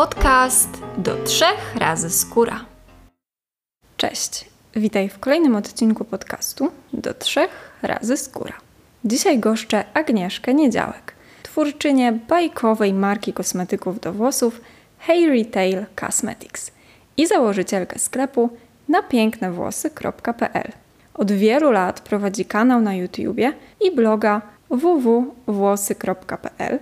Podcast do trzech razy skóra. Cześć, witaj w kolejnym odcinku podcastu do trzech razy skóra. Dzisiaj goszczę Agnieszkę Niedziałek, twórczynię bajkowej marki kosmetyków do włosów Hair Retail Cosmetics i założycielkę sklepu napięknewłosy.pl. Od wielu lat prowadzi kanał na YouTubie i bloga www.włosy.pl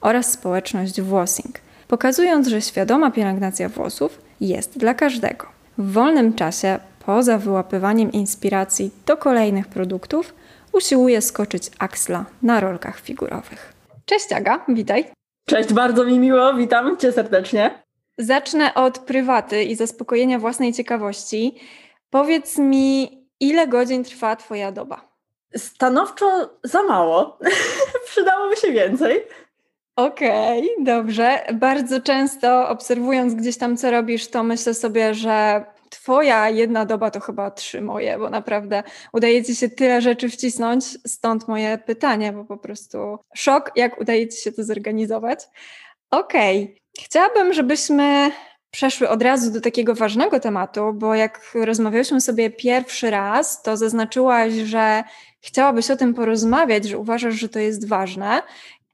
oraz społeczność Włosing, pokazując, że świadoma pielęgnacja włosów jest dla każdego. W wolnym czasie, poza wyłapywaniem inspiracji do kolejnych produktów, usiłuje skoczyć aksla na rolkach figurowych. Cześć Aga, witaj. Cześć, bardzo mi miło, witam Cię serdecznie. Zacznę od prywaty i zaspokojenia własnej ciekawości. Powiedz mi, ile godzin trwa Twoja doba? Stanowczo za mało. Przydałoby się więcej. Okej, okay, dobrze. Bardzo często obserwując gdzieś tam, co robisz, to myślę sobie, że Twoja jedna doba to chyba trzy moje, bo naprawdę udaje Ci się tyle rzeczy wcisnąć, stąd moje pytanie, bo po prostu szok, jak udaje Ci się to zorganizować. Okej, okay. chciałabym, żebyśmy przeszły od razu do takiego ważnego tematu, bo jak rozmawiałyśmy sobie pierwszy raz, to zaznaczyłaś, że chciałabyś o tym porozmawiać, że uważasz, że to jest ważne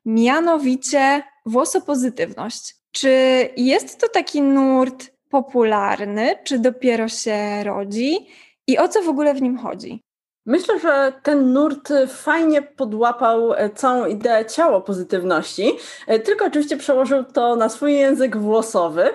mianowicie włosopozytywność. Czy jest to taki nurt popularny, czy dopiero się rodzi? I o co w ogóle w nim chodzi? Myślę, że ten nurt fajnie podłapał e, całą ideę ciało pozytywności, e, tylko oczywiście przełożył to na swój język włosowy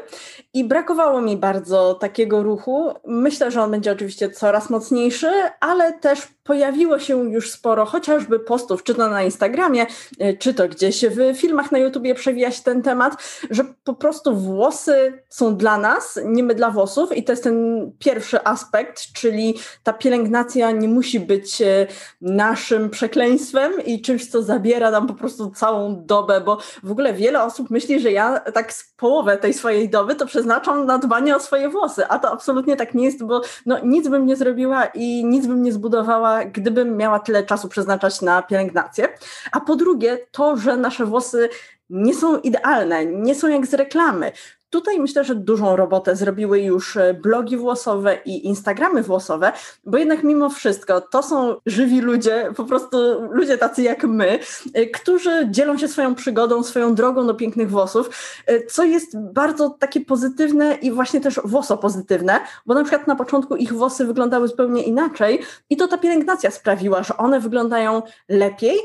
i brakowało mi bardzo takiego ruchu. Myślę, że on będzie oczywiście coraz mocniejszy, ale też pojawiło się już sporo chociażby postów, czy to na Instagramie, e, czy to gdzieś w filmach na YouTubie przewija się ten temat, że po prostu włosy są dla nas, nie my dla włosów i to jest ten pierwszy aspekt, czyli ta pielęgnacja nie musi być e, naszym przekleństwem i czymś, co zabiera nam po prostu całą dobę, bo w ogóle wiele osób myśli, że ja tak z połowę tej swojej doby to przeznaczam na dbanie o swoje włosy, a to absolutnie tak nie jest, bo no, nic bym nie zrobiła i nic bym nie zbudowała, gdybym miała tyle czasu przeznaczać na pielęgnację. A po drugie, to, że nasze włosy nie są idealne, nie są jak z reklamy. Tutaj myślę, że dużą robotę zrobiły już e, blogi włosowe i Instagramy włosowe, bo jednak mimo wszystko to są żywi ludzie, po prostu ludzie tacy jak my, e, którzy dzielą się swoją przygodą, swoją drogą do pięknych włosów, e, co jest bardzo takie pozytywne i właśnie też włosopozytywne, bo na przykład na początku ich włosy wyglądały zupełnie inaczej i to ta pielęgnacja sprawiła, że one wyglądają lepiej,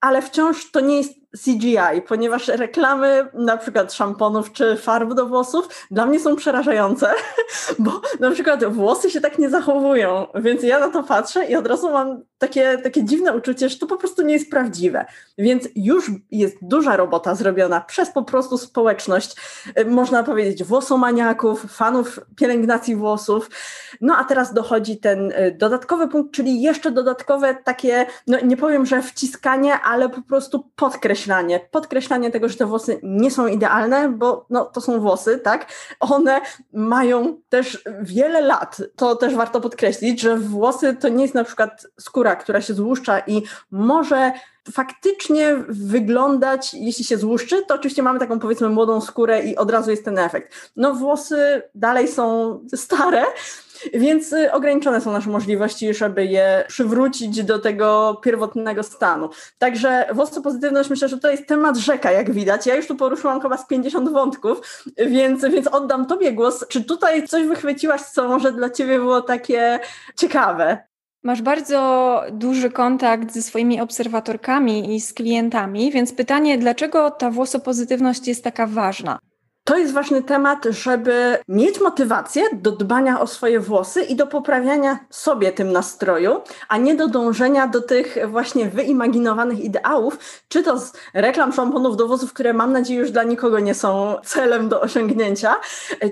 ale wciąż to nie jest CGI, ponieważ reklamy na przykład szamponów czy farb do włosów dla mnie są przerażające, bo na przykład włosy się tak nie zachowują, więc ja na to patrzę i od razu mam takie, takie dziwne uczucie, że to po prostu nie jest prawdziwe. Więc już jest duża robota zrobiona przez po prostu społeczność, y, można powiedzieć włosomaniaków, fanów pielęgnacji włosów. No a teraz dochodzi ten y, dodatkowy punkt, czyli jeszcze dodatkowe takie, no nie powiem, że wciskanie, ale po prostu podkreślenie podkreślanie, podkreślanie tego, że te włosy nie są idealne, bo no, to są włosy, tak? One mają też wiele lat. To też warto podkreślić, że włosy to nie jest na przykład skóra, która się złuszcza i może faktycznie wyglądać, jeśli się złuszczy, to oczywiście mamy taką powiedzmy młodą skórę i od razu jest ten efekt. No włosy dalej są stare, więc y, ograniczone są nasze możliwości, żeby je przywrócić do tego pierwotnego stanu. Także włosopozytywność myślę, że to jest temat rzeka, jak widać. Ja już tu poruszyłam chyba z 50 wątków, więc, więc oddam Tobie głos. Czy tutaj coś wychwyciłaś, co może dla Ciebie było takie ciekawe? Masz bardzo duży kontakt ze swoimi obserwatorkami i z klientami, więc pytanie, dlaczego ta włosopozytywność jest taka ważna? To jest ważny temat, żeby mieć motywację do dbania o swoje włosy i do poprawiania sobie tym nastroju, a nie do dążenia do tych właśnie wyimaginowanych ideałów, czy to z reklam szamponów do włosów, które mam nadzieję już dla nikogo nie są celem do osiągnięcia,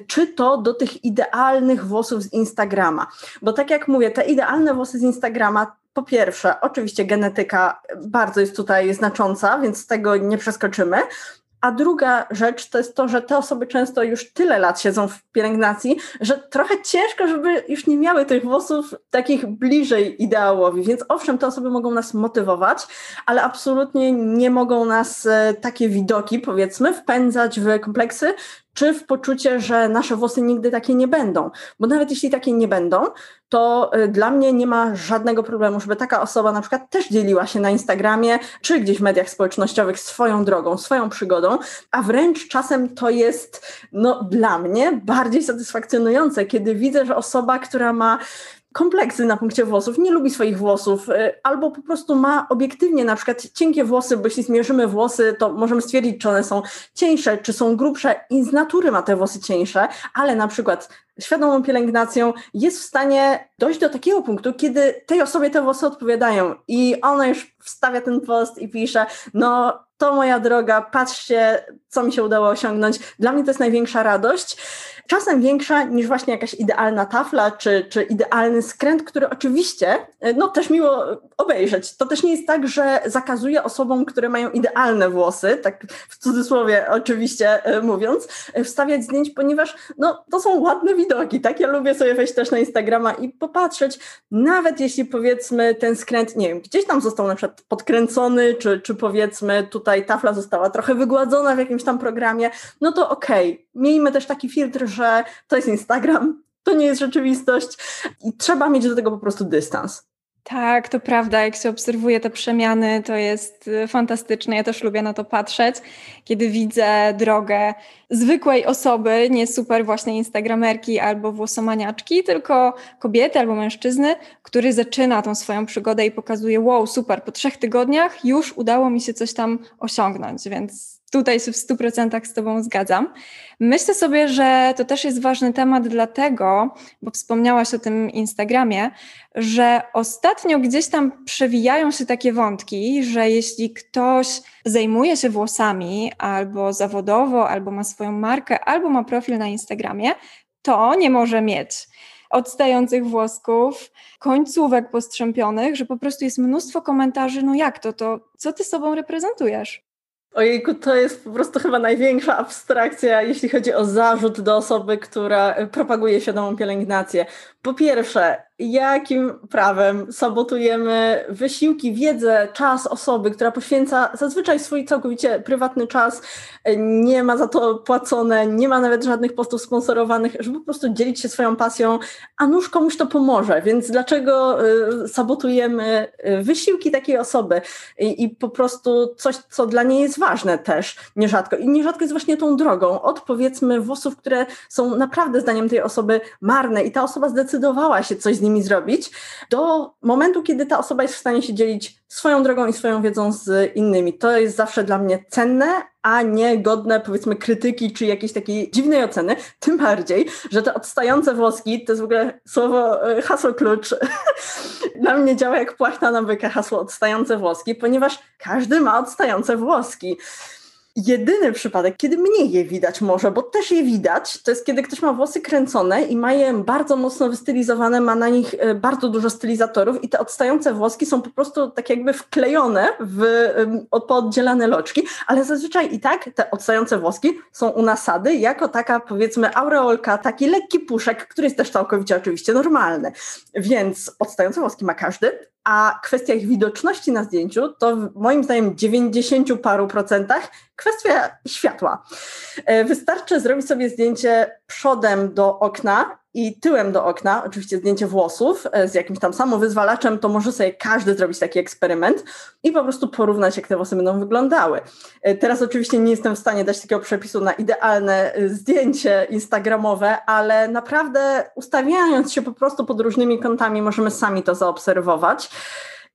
czy to do tych idealnych włosów z Instagrama. Bo tak jak mówię, te idealne włosy z Instagrama po pierwsze, oczywiście genetyka bardzo jest tutaj znacząca, więc tego nie przeskoczymy. A druga rzecz to jest to, że te osoby często już tyle lat siedzą w pielęgnacji, że trochę ciężko, żeby już nie miały tych włosów takich bliżej ideałowi. Więc owszem, te osoby mogą nas motywować, ale absolutnie nie mogą nas e, takie widoki, powiedzmy, wpędzać w kompleksy, czy w poczucie, że nasze włosy nigdy takie nie będą. Bo nawet jeśli takie nie będą, to y, dla mnie nie ma żadnego problemu, żeby taka osoba na przykład też dzieliła się na Instagramie czy gdzieś w mediach społecznościowych swoją drogą, swoją przygodą, a wręcz czasem to jest no, dla mnie bardziej satysfakcjonujące, kiedy widzę, że osoba, która ma kompleksy na punkcie włosów, nie lubi swoich włosów, y, albo po prostu ma obiektywnie na przykład cienkie włosy, bo jeśli zmierzymy włosy, to możemy stwierdzić, czy one są cieńsze, czy są grubsze i z natury ma te włosy cieńsze, ale na przykład świadomą pielęgnacją jest w stanie dojść do takiego punktu, kiedy tej osobie te włosy odpowiadają i ona już wstawia ten post i pisze, no to moja droga, patrzcie, co mi się udało osiągnąć. Dla mnie to jest największa radość czasem większa niż właśnie jakaś idealna tafla czy, czy idealny skręt, który oczywiście no też miło obejrzeć. To też nie jest tak, że zakazuje osobom, które mają idealne włosy, tak w cudzysłowie oczywiście e, mówiąc, e, wstawiać zdjęć, ponieważ no, to są ładne widoki, tak? Ja lubię sobie wejść też na Instagrama i popatrzeć, nawet jeśli powiedzmy ten skręt, nie wiem, gdzieś tam został na przykład podkręcony, czy, czy powiedzmy tutaj tafla została trochę wygładzona w jakimś tam programie, no to okej, okay. miejmy też taki filtr, że to jest Instagram, to nie jest rzeczywistość i trzeba mieć do tego po prostu dystans. Tak, to prawda. Jak się obserwuje te przemiany, to jest y, fantastyczne. Ja też lubię na to patrzeć, kiedy widzę drogę zwykłej osoby, nie super właśnie instagramerki albo włosomaniaczki, tylko kobiety albo mężczyzny, który zaczyna tą swoją przygodę i pokazuje, wow, super, po trzech tygodniach już udało mi się coś tam osiągnąć, więc Tutaj się w 100% z Tobą zgadzam. Myślę sobie, że to też jest ważny temat, dlatego, bo wspomniałaś o tym Instagramie, że ostatnio gdzieś tam przewijają się takie wątki, że jeśli ktoś zajmuje się włosami albo zawodowo, albo ma swoją markę, albo ma profil na Instagramie, to nie może mieć odstających włosków, końcówek postrzępionych, że po prostu jest mnóstwo komentarzy, no jak to, to co ty sobą reprezentujesz? Ojejku, to jest po prostu chyba największa abstrakcja, jeśli chodzi o zarzut do osoby, która propaguje świadomą pielęgnację. Po pierwsze, jakim prawem sabotujemy wysiłki, wiedzę, czas osoby, która poświęca zazwyczaj swój całkowicie prywatny czas, nie ma za to płacone, nie ma nawet żadnych postów sponsorowanych, żeby po prostu dzielić się swoją pasją, a nuż komuś to pomoże, więc dlaczego y, sabotujemy y, wysiłki takiej osoby? I, i po prostu coś, co dla niej jest ważne też nierzadko. I nierzadko jest właśnie tą drogą. Od powiedzmy włosów, które są naprawdę zdaniem tej osoby marne. I ta osoba zdecydowała się coś z nimi zrobić, do momentu, kiedy ta osoba jest w stanie się dzielić swoją drogą i swoją wiedzą z innymi. To jest zawsze dla mnie cenne, a nie godne powiedzmy krytyki czy jakiejś takiej dziwnej oceny. Tym bardziej, że te odstające włoski, to jest w ogóle słowo, e, hasło klucz, dla mnie działa jak płachta na byka hasło odstające włoski, ponieważ każdy ma odstające włoski jedyny przypadek, kiedy mnie je widać może, bo też je widać, to jest kiedy ktoś ma włosy kręcone i ma je bardzo mocno wystylizowane, ma na nich e, bardzo dużo stylizatorów i te odstające włoski są po prostu tak jakby wklejone w pooddzielane loczki, ale zazwyczaj i tak te odstające włoski są u nasady jako taka powiedzmy aureolka, taki lekki puszek, który jest też całkowicie oczywiście normalny. Więc odstające włoski ma każdy, a kwestia ich widoczności na zdjęciu to moim zdaniem 90 paru procentach kwestia światła. E, wystarczy zrobić sobie zdjęcie przodem do okna i tyłem do okna, oczywiście zdjęcie włosów e, z jakimś tam samowyzwalaczem, to może sobie każdy zrobić taki eksperyment i po prostu porównać, jak te włosy będą wyglądały. E, teraz oczywiście nie jestem w stanie dać takiego przepisu na idealne zdjęcie instagramowe, ale naprawdę ustawiając się po prostu pod różnymi kątami, możemy sami to zaobserwować.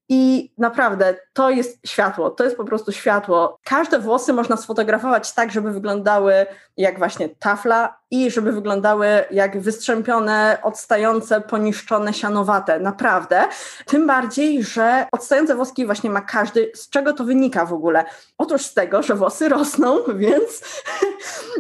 I naprawdę to jest światło, to jest po prostu światło. Każde włosy można sfotografować tak, żeby wyglądały jak właśnie tafla i żeby wyglądały jak wystrzępione, odstające, poniszczone, sianowate. Naprawdę. Tym bardziej, że odstające włoski właśnie ma każdy. Z czego to wynika w ogóle? Otóż z tego, że włosy rosną, więc,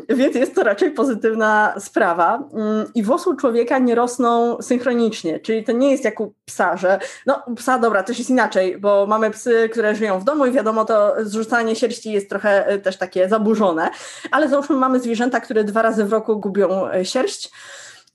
więc jest to raczej pozytywna sprawa. Mm, I włosy u człowieka nie rosną synchronicznie, czyli to nie jest jak u psa, że no psa, dobra, też jest inaczej, bo mamy psy, które żyją w domu i wiadomo, to zrzucanie sierści jest trochę e, też takie zaburzone, ale załóżmy mamy zwierzęta, które dwa razy w roku gubią e, sierść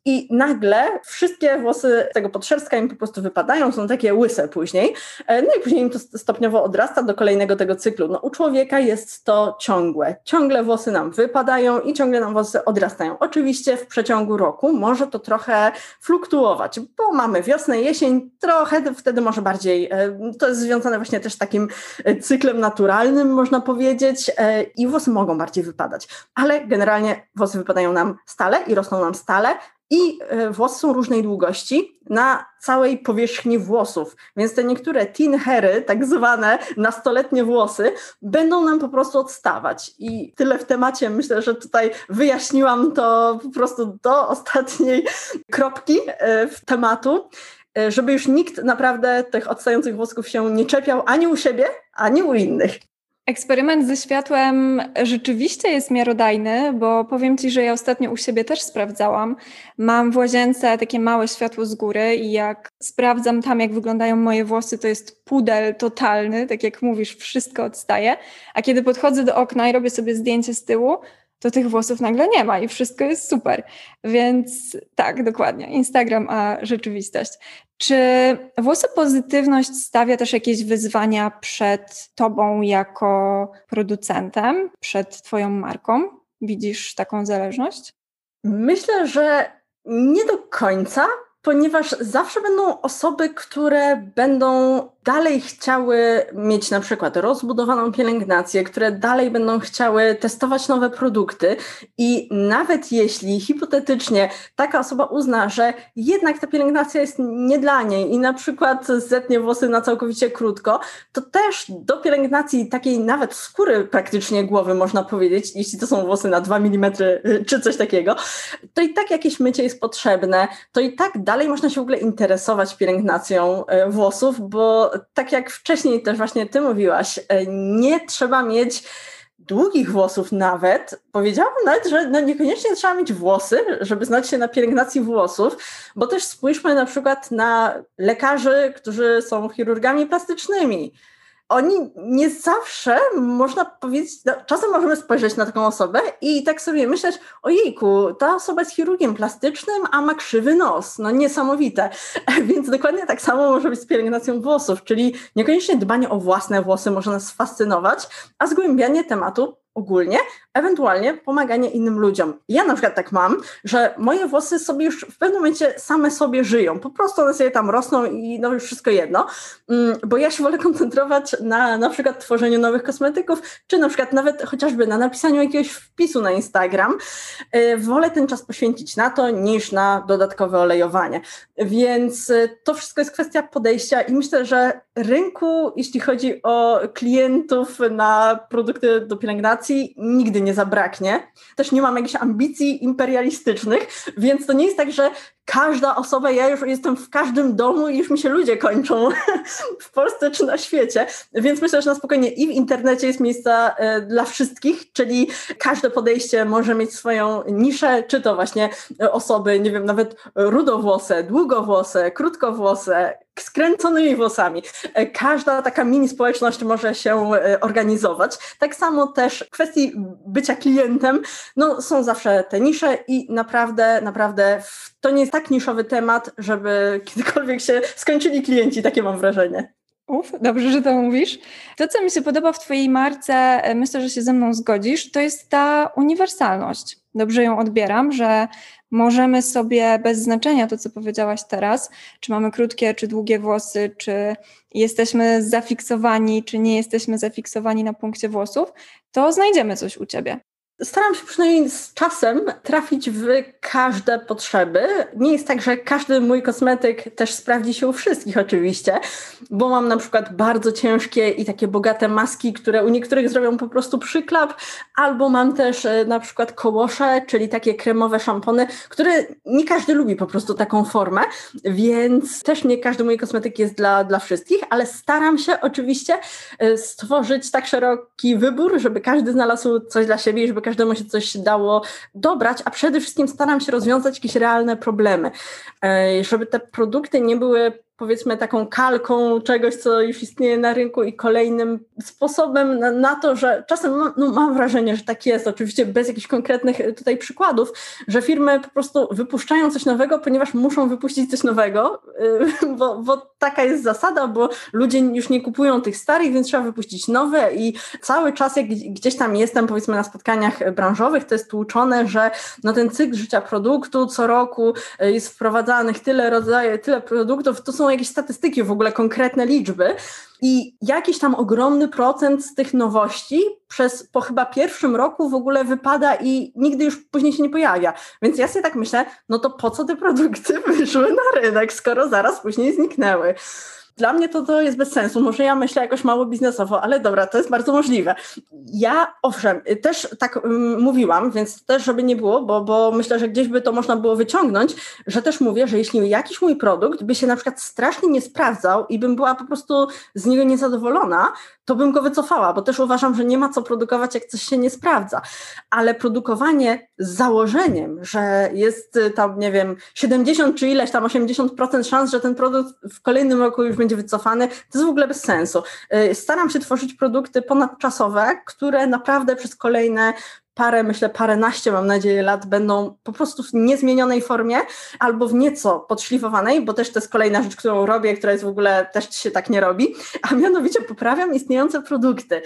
i nagle wszystkie włosy tego podszerstka im po prostu wypadają, są takie łyse później, no i później im to stopniowo odrasta do kolejnego tego cyklu. No u człowieka jest to ciągłe. Ciągle włosy nam wypadają i ciągle nam włosy odrastają. Oczywiście w przeciągu roku może to trochę fluktuować, bo mamy wiosnę, jesień, trochę wtedy może bardziej, to jest związane właśnie też z takim cyklem naturalnym, można powiedzieć, i włosy mogą bardziej wypadać, ale generalnie włosy wypadają nam stale i rosną nam stale, i e, włosy są różnej długości na całej powierzchni włosów, więc te niektóre teen hairy, tak zwane nastoletnie włosy, będą nam po prostu odstawać. I tyle w temacie. Myślę, że tutaj wyjaśniłam to po prostu do ostatniej kropki e, w tematu, e, żeby już nikt naprawdę tych odstających włosków się nie czepiał ani u siebie, ani u innych. Eksperyment ze światłem rzeczywiście jest miarodajny, bo powiem Ci, że ja ostatnio u siebie też sprawdzałam. Mam w łazience takie małe światło z góry i jak sprawdzam tam, jak wyglądają moje włosy, to jest pudel totalny, tak jak mówisz, wszystko odstaje. A kiedy podchodzę do okna i robię sobie zdjęcie z tyłu, to tych włosów nagle nie ma i wszystko jest super. Więc tak, dokładnie. Instagram a rzeczywistość. Czy włosopozytywność stawia też jakieś wyzwania przed Tobą jako producentem, przed Twoją marką? Widzisz taką zależność? Myślę, że nie do końca, ponieważ zawsze będą osoby, które będą dalej chciały mieć na przykład rozbudowaną pielęgnację, które dalej będą chciały testować nowe produkty i nawet jeśli hipotetycznie taka osoba uzna, że jednak ta pielęgnacja jest nie dla niej i na przykład zetnie włosy na całkowicie krótko, to też do pielęgnacji takiej nawet skóry praktycznie głowy można powiedzieć, jeśli to są włosy na 2 mm czy coś takiego, to i tak jakieś mycie jest potrzebne, to i tak dalej można się w ogóle interesować pielęgnacją e, włosów, bo tak jak wcześniej też właśnie ty mówiłaś, e, nie trzeba mieć długich włosów nawet. Powiedziałabym nawet, że no niekoniecznie trzeba mieć włosy, żeby znać się na pielęgnacji włosów, bo też spójrzmy na przykład na lekarzy, którzy są chirurgami plastycznymi oni nie zawsze, można powiedzieć, no, czasem możemy spojrzeć na taką osobę i tak sobie myśleć, ojejku, ta osoba jest chirurgiem plastycznym, a ma krzywy nos, no niesamowite. Więc dokładnie tak samo może być z pielęgnacją włosów, czyli niekoniecznie dbanie o własne włosy może nas fascynować, a zgłębianie tematu ogólnie, ewentualnie pomaganie innym ludziom. Ja na przykład tak mam, że moje włosy sobie już w pewnym momencie same sobie żyją. Po prostu one sobie tam rosną i no już wszystko jedno, mm, bo ja się wolę koncentrować na na przykład tworzeniu nowych kosmetyków, czy na przykład nawet chociażby na napisaniu jakiegoś wpisu na Instagram. Y, wolę ten czas poświęcić na to, niż na dodatkowe olejowanie. Więc y, to wszystko jest kwestia podejścia i myślę, że rynku, jeśli chodzi o klientów na produkty do pielęgnacji, nigdy nie zabraknie. Też nie mam jakichś ambicji imperialistycznych, więc to nie jest tak, że każda osoba, ja już jestem w każdym domu i już mi się ludzie kończą w Polsce czy na świecie, więc myślę, że na spokojnie i w internecie jest miejsca e, dla wszystkich, czyli każde podejście może mieć swoją niszę, czy to właśnie osoby, nie wiem, nawet rudowłose, długowłose, krótkowłose, skręconymi włosami. E, każda taka mini społeczność może się e, organizować. Tak samo też w kwestii bycia klientem, no są zawsze te nisze i naprawdę, naprawdę to nie jest tak niszowy temat, żeby kiedykolwiek się skończyli klienci, takie mam wrażenie. Uf, dobrze, że to mówisz. To, co mi się podoba w Twojej marce, e, myślę, że się ze mną zgodzisz, to jest ta uniwersalność. Dobrze ją odbieram, że możemy sobie bez znaczenia to, co powiedziałaś teraz, czy mamy krótkie, czy długie włosy, czy jesteśmy zafiksowani, czy nie jesteśmy zafiksowani na punkcie włosów, to znajdziemy coś u Ciebie. Staram się przynajmniej z czasem trafić w każde potrzeby. Nie jest tak, że każdy mój kosmetyk też sprawdzi się u wszystkich oczywiście, bo mam na przykład bardzo ciężkie i takie bogate maski, które u niektórych zrobią po prostu przyklap, albo mam też e, na przykład kołosze, czyli takie kremowe szampony, które nie każdy lubi po prostu taką formę, więc też nie każdy mój kosmetyk jest dla, dla wszystkich, ale staram się oczywiście e, stworzyć tak szeroki wybór, żeby każdy znalazł coś dla siebie żeby każdemu się coś dało dobrać, a przede wszystkim staram się rozwiązać jakieś realne problemy, e, żeby te produkty nie były powiedzmy taką kalką czegoś, co już istnieje na rynku i kolejnym sposobem na, na to, że czasem no, no, mam wrażenie, że tak jest, oczywiście bez jakichś konkretnych e, tutaj przykładów, że firmy po prostu wypuszczają coś nowego, ponieważ muszą wypuścić coś nowego, yy, bo, bo taka jest zasada, bo ludzie już nie kupują tych starych, więc trzeba wypuścić nowe i cały czas jak gdzieś tam jestem powiedzmy na spotkaniach branżowych, to jest tłuczone, że no ten cykl życia produktu co roku e, jest wprowadzanych tyle rodzajów, tyle produktów, to są jakieś statystyki, w ogóle konkretne liczby i jakiś tam ogromny procent z tych nowości przez po chyba pierwszym roku w ogóle wypada i nigdy już później się nie pojawia. Więc ja sobie tak myślę, no to po co te produkty wyszły na rynek, skoro zaraz później zniknęły? Dla mnie to, to jest bez sensu. Może ja myślę jakoś mało biznesowo, ale dobra, to jest bardzo możliwe. Ja, owszem, też tak um, mówiłam, więc też, żeby nie było, bo, bo myślę, że gdzieś by to można było wyciągnąć, że też mówię, że jeśli jakiś mój produkt by się na przykład strasznie nie sprawdzał i bym była po prostu z niego niezadowolona, to bym go wycofała, bo też uważam, że nie ma co produkować, jak coś się nie sprawdza. Ale produkowanie z założeniem, że jest y, tam, nie wiem, 70 czy ileś tam 80% szans, że ten produkt w kolejnym roku już będzie wycofany, to jest w ogóle bez sensu. Y, staram się tworzyć produkty ponadczasowe, które naprawdę przez kolejne parę, myślę, paręnaście, mam nadzieję, lat będą po prostu w niezmienionej formie albo w nieco podszlifowanej, bo też to jest kolejna rzecz, którą robię, która jest w ogóle też się tak nie robi, a mianowicie poprawiam istniejące produkty.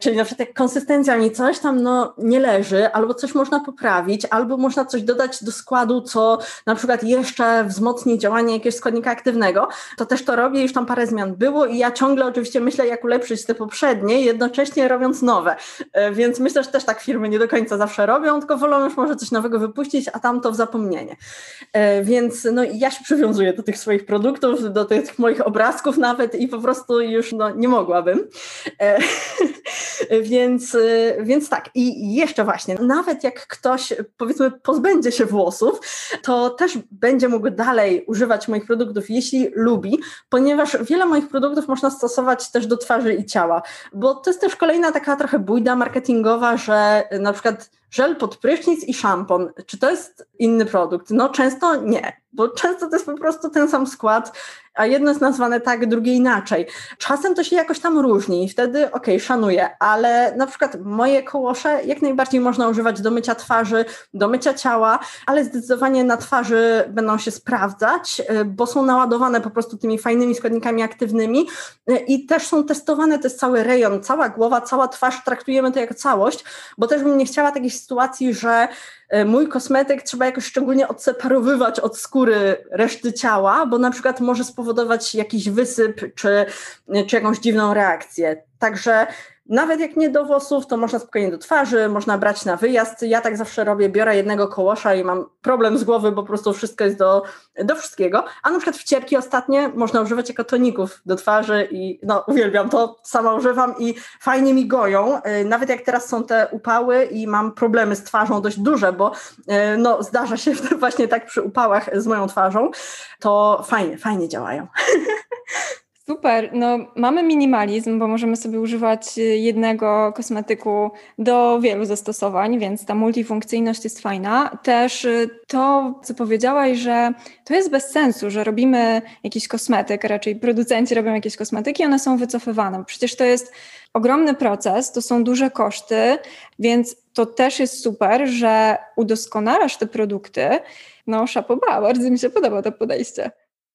Czyli na przykład jak konsystencja mi coś tam no, nie leży, albo coś można poprawić, albo można coś dodać do składu, co na przykład jeszcze wzmocni działanie jakiegoś składnika aktywnego, to też to robię, już tam parę zmian było i ja ciągle oczywiście myślę, jak ulepszyć te poprzednie, jednocześnie robiąc nowe. E, więc myślę, że też tak firmy nie do końca zawsze robią, tylko wolą już może coś nowego wypuścić, a tam to w zapomnienie. E, więc no, ja się przywiązuję do tych swoich produktów, do tych moich obrazków nawet i po prostu już no, nie mogłabym. Więc, e, więc tak. I jeszcze właśnie, nawet jak ktoś powiedzmy pozbędzie się włosów, to też będzie mógł dalej używać moich produktów, jeśli lubi, ponieważ wiele moich produktów można stosować też do twarzy i ciała, bo to jest też kolejna taka trochę bójda marketingowa, że na przykład żel pod prysznic i szampon. Czy to jest inny produkt? No często nie, bo często to jest po prostu ten sam skład, a jedno jest nazwane tak, drugie inaczej. Czasem to się jakoś tam różni i wtedy okej, okay, szanuję, ale na przykład moje kołosze jak najbardziej można używać do mycia twarzy, do mycia ciała, ale zdecydowanie na twarzy będą się sprawdzać, y, bo są naładowane po prostu tymi fajnymi składnikami aktywnymi y, i też są testowane, to jest cały rejon, cała głowa, cała twarz, traktujemy to jako całość, bo też bym nie chciała takiej sytuacji, że e, mój kosmetyk trzeba jakoś szczególnie odseparowywać od skóry reszty ciała, bo na przykład może spowodować jakiś wysyp czy, czy jakąś dziwną reakcję. Także nawet jak nie do włosów, to można spokojnie do twarzy, można brać na wyjazd. Ja tak zawsze robię, biorę jednego kołosza i mam problem z głowy, bo po prostu wszystko jest do, do wszystkiego. A na przykład wcierki ostatnie można używać jako toników do twarzy i no uwielbiam to, sama używam i fajnie mi goją. Y, nawet jak teraz są te upały i mam problemy z twarzą dość duże, bo y, no zdarza się właśnie tak przy upałach z moją twarzą, to fajnie, fajnie działają. Super, no mamy minimalizm, bo możemy sobie używać y, jednego kosmetyku do wielu zastosowań, więc ta multifunkcyjność jest fajna. Też y, to, co powiedziałaś, że to jest bez sensu, że robimy jakiś kosmetyk, raczej producenci robią jakieś kosmetyki, one są wycofywane. Przecież to jest ogromny proces, to są duże koszty, więc to też jest super, że udoskonalasz te produkty. No, szapoba, bardzo mi się podoba to podejście.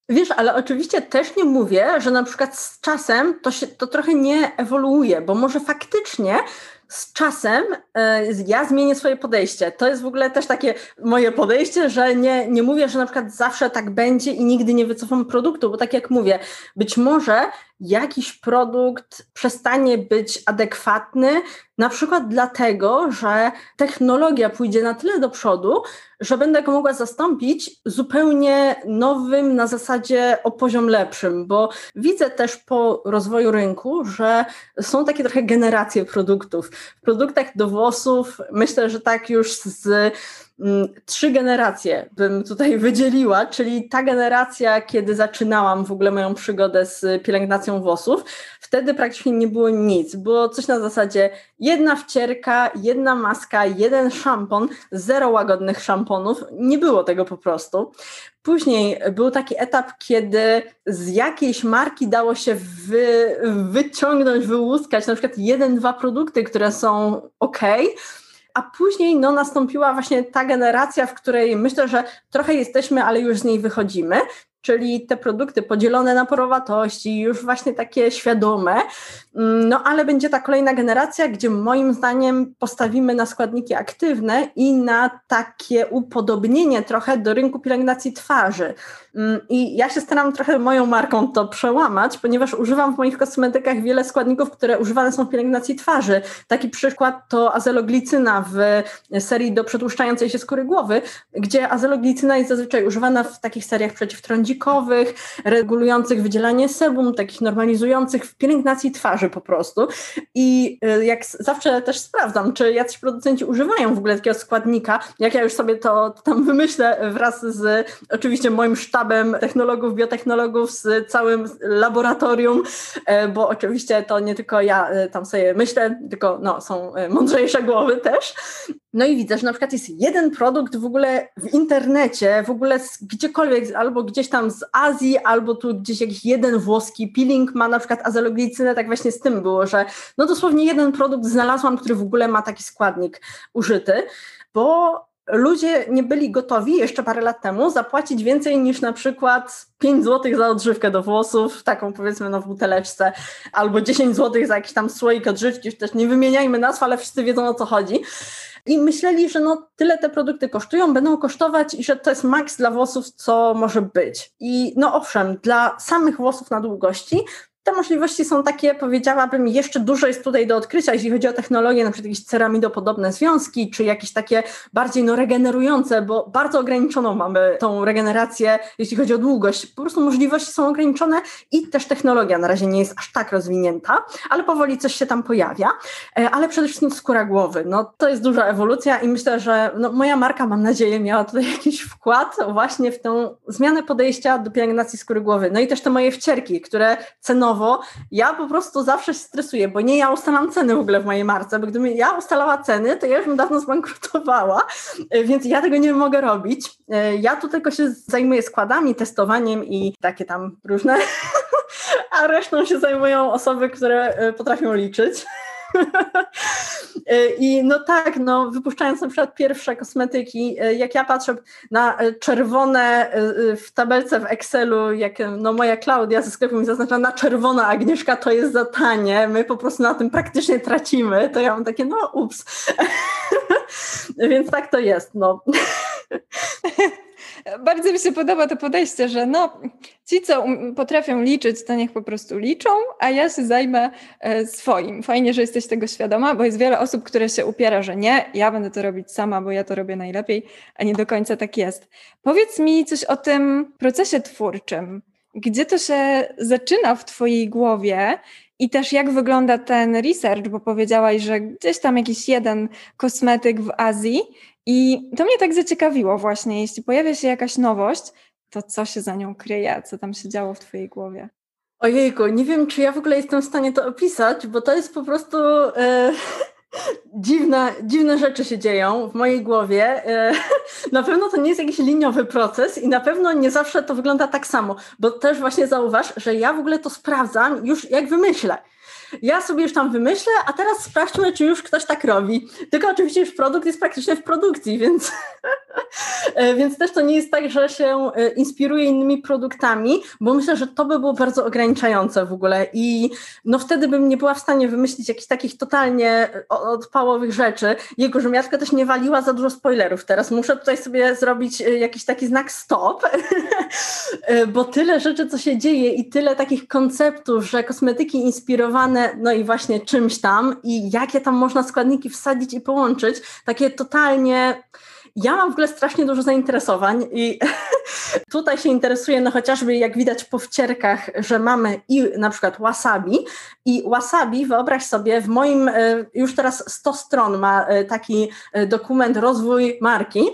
Wiesz, ale oczywiście też nie mówię, że na przykład z czasem to, się, to trochę nie ewoluuje, bo może faktycznie z czasem e, ja zmienię swoje podejście. To jest w ogóle też takie moje podejście, że nie, nie mówię, że na przykład zawsze tak będzie i nigdy nie wycofam produktu, bo tak jak mówię, być może jakiś produkt przestanie być adekwatny, na przykład dlatego, że technologia pójdzie na tyle do przodu, że będę go mogła zastąpić zupełnie nowym na zasadzie o poziom lepszym, bo widzę też po rozwoju rynku, że są takie trochę generacje produktów. W produktach do włosów myślę, że tak już z trzy generacje bym tutaj wydzieliła, czyli ta generacja, kiedy zaczynałam w ogóle moją przygodę z pielęgnacją włosów, wtedy praktycznie nie było nic. Było coś na zasadzie jedna wcierka, jedna maska, jeden szampon, zero łagodnych szamponów. Nie było tego po prostu. Później był taki etap, kiedy z jakiejś marki dało się wy, wyciągnąć, wyłuskać na przykład jeden, dwa produkty, które są ok, a później no, nastąpiła właśnie ta generacja, w której myślę, że trochę jesteśmy, ale już z niej wychodzimy, czyli te produkty podzielone na porowatości, już właśnie takie świadome, mm, no ale będzie ta kolejna generacja, gdzie moim zdaniem postawimy na składniki aktywne i na takie upodobnienie trochę do rynku pielęgnacji twarzy. Mm, I ja się staram trochę moją marką to przełamać, ponieważ używam w moich kosmetykach wiele składników, które używane są w pielęgnacji twarzy. Taki przykład to azeloglicyna w serii do przetłuszczającej się skóry głowy, gdzie azeloglicyna jest zazwyczaj używana w takich seriach przeciwtrądzikowych, regulujących wydzielanie sebum, takich normalizujących w pielęgnacji twarzy po prostu. I y, jak zawsze też sprawdzam, czy jacyś producenci używają w ogóle takiego składnika, jak ja już sobie to tam wymyślę wraz z oczywiście moim sztabem, technologów, biotechnologów, z całym laboratorium, e, bo oczywiście to nie tylko ja e, tam sobie myślę, tylko no, są e, mądrzejsze głowy też. No i widzę, że na przykład jest jeden produkt w ogóle w internecie, w ogóle gdziekolwiek, albo gdzieś tam z Azji, albo tu gdzieś jakiś jeden włoski peeling ma na przykład azologlicynę, tak właśnie z tym było, że no dosłownie jeden produkt znalazłam, który w ogóle ma taki składnik użyty, bo ludzie nie byli gotowi jeszcze parę lat temu zapłacić więcej niż na przykład 5 zł za odżywkę do włosów, taką powiedzmy no w buteleczce, albo 10 zł za jakiś tam słoik odżywki, już też nie wymieniajmy nazw, ale wszyscy wiedzą o co chodzi. I myśleli, że no tyle te produkty kosztują, będą kosztować i że to jest maks dla włosów, co może być. I no owszem, dla samych włosów na długości te możliwości są takie, powiedziałabym, jeszcze dużo jest tutaj do odkrycia, jeśli chodzi o technologię, na przykład jakieś ceramidopodobne związki, czy jakieś takie bardziej no, regenerujące, bo bardzo ograniczoną mamy tą regenerację, jeśli chodzi o długość. Po prostu możliwości są ograniczone i też technologia na razie nie jest aż tak rozwinięta, ale powoli coś się tam pojawia. E, ale przede wszystkim skóra głowy. No, to jest duża ewolucja i myślę, że no, moja marka, mam nadzieję, miała tutaj jakiś wkład właśnie w tę zmianę podejścia do pielęgnacji skóry głowy. No i też te moje wcierki, które cenowo ja po prostu zawsze się stresuję, bo nie ja ustalam ceny w ogóle w mojej marce, bo gdybym ja ustalała ceny, to ja już bym dawno zbankrutowała, e, więc ja tego nie mogę robić. E, ja tu tylko się zajmuję składami, testowaniem i takie tam różne, a resztą się zajmują osoby, które e, potrafią liczyć. I no tak, no, wypuszczając na przykład pierwsze kosmetyki, jak ja patrzę na czerwone w tabelce w Excelu, jak no, moja Klaudia ze sklepu mi zaznacza na czerwona Agnieszka to jest za tanie, my po prostu na tym praktycznie tracimy, to ja mam takie, no ups. Więc tak to jest, no. Bardzo mi się podoba to podejście, że no, ci, co um, potrafią liczyć, to niech po prostu liczą, a ja się zajmę e, swoim. Fajnie, że jesteś tego świadoma, bo jest wiele osób, które się upiera, że nie, ja będę to robić sama, bo ja to robię najlepiej, a nie do końca tak jest. Powiedz mi coś o tym procesie twórczym. Gdzie to się zaczyna w Twojej głowie i też jak wygląda ten research, bo powiedziałaś, że gdzieś tam jakiś jeden kosmetyk w Azji i to mnie tak zaciekawiło właśnie, jeśli pojawia się jakaś nowość, to co się za nią kryje, co tam się działo w Twojej głowie? Ojejku, nie wiem, czy ja w ogóle jestem w stanie to opisać, bo to jest po prostu e, dziwne, dziwne rzeczy się dzieją w mojej głowie. E, na pewno to nie jest jakiś liniowy proces i na pewno nie zawsze to wygląda tak samo, bo też właśnie zauważ, że ja w ogóle to sprawdzam już jak wymyślę ja sobie już tam wymyślę, a teraz sprawdźmy, czy już ktoś tak robi. Tylko oczywiście już produkt jest praktycznie w produkcji, więc, więc też to nie jest tak, że się e, inspiruje innymi produktami, bo myślę, że to by było bardzo ograniczające w ogóle i no wtedy bym nie była w stanie wymyślić jakichś takich totalnie odpałowych rzeczy. Jego, tylko też nie waliła za dużo spoilerów teraz. Muszę tutaj sobie zrobić e, jakiś taki znak stop, bo tyle rzeczy, co się dzieje i tyle takich konceptów, że kosmetyki inspirowane no i właśnie czymś tam i jakie tam można składniki wsadzić i połączyć, takie totalnie ja mam w ogóle strasznie dużo zainteresowań i Tutaj się interesuje, no chociażby jak widać po wcierkach, że mamy i na przykład wasabi. I wasabi, wyobraź sobie, w moim e, już teraz 100 stron ma e, taki e, dokument rozwój marki,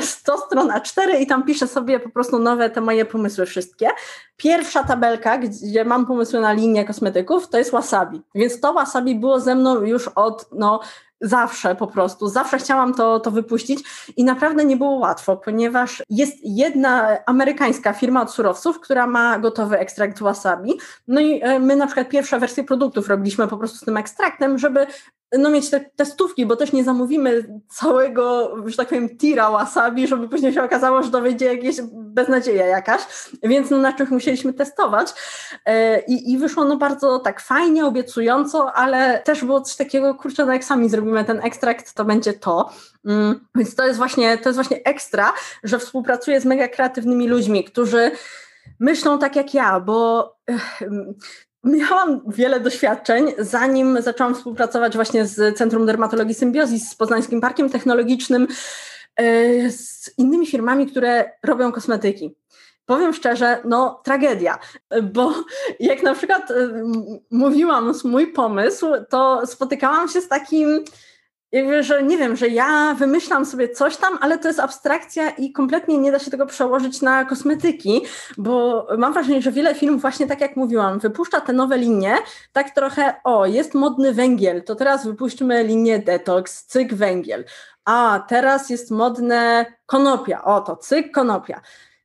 100 stron A4 i tam piszę sobie po prostu nowe te moje pomysły wszystkie. Pierwsza tabelka, gdzie mam pomysły na linię kosmetyków, to jest wasabi, więc to wasabi było ze mną już od no Zawsze po prostu, zawsze chciałam to, to wypuścić i naprawdę nie było łatwo, ponieważ jest jedna amerykańska firma od surowców, która ma gotowy ekstrakt wasabi. No i e, my na przykład pierwsze wersje produktów robiliśmy po prostu z tym ekstraktem, żeby no mieć te testówki, bo też nie zamówimy całego, że tak powiem, tira wasabi, żeby później się okazało, że to wyjdzie jakieś beznadzieja jakaś, więc no na czymś musieliśmy testować e, I, i wyszło no bardzo tak fajnie, obiecująco, ale też było coś takiego, kurczę, no jak sami zrobimy ten ekstrakt, to będzie to. Mm, więc to jest właśnie, to jest właśnie ekstra, że współpracuję z mega kreatywnymi ludźmi, którzy myślą tak jak ja, bo Miałam wiele doświadczeń, zanim zaczęłam współpracować właśnie z Centrum Dermatologii Symbiozis, z Poznańskim Parkiem Technologicznym, e, z innymi firmami, które robią kosmetyki. Powiem szczerze, no tragedia, bo jak na przykład e, mówiłam mój pomysł, to spotykałam się z takim jakby, że nie wiem, że ja wymyślam sobie coś tam, ale to jest abstrakcja i kompletnie nie da się tego przełożyć na kosmetyki, bo mam wrażenie, że wiele filmów właśnie tak jak mówiłam, wypuszcza te nowe linie, tak trochę, o, jest modny węgiel, to teraz wypuśćmy linię detox, cyk węgiel, a teraz jest modne konopia, o, to cyk konopia.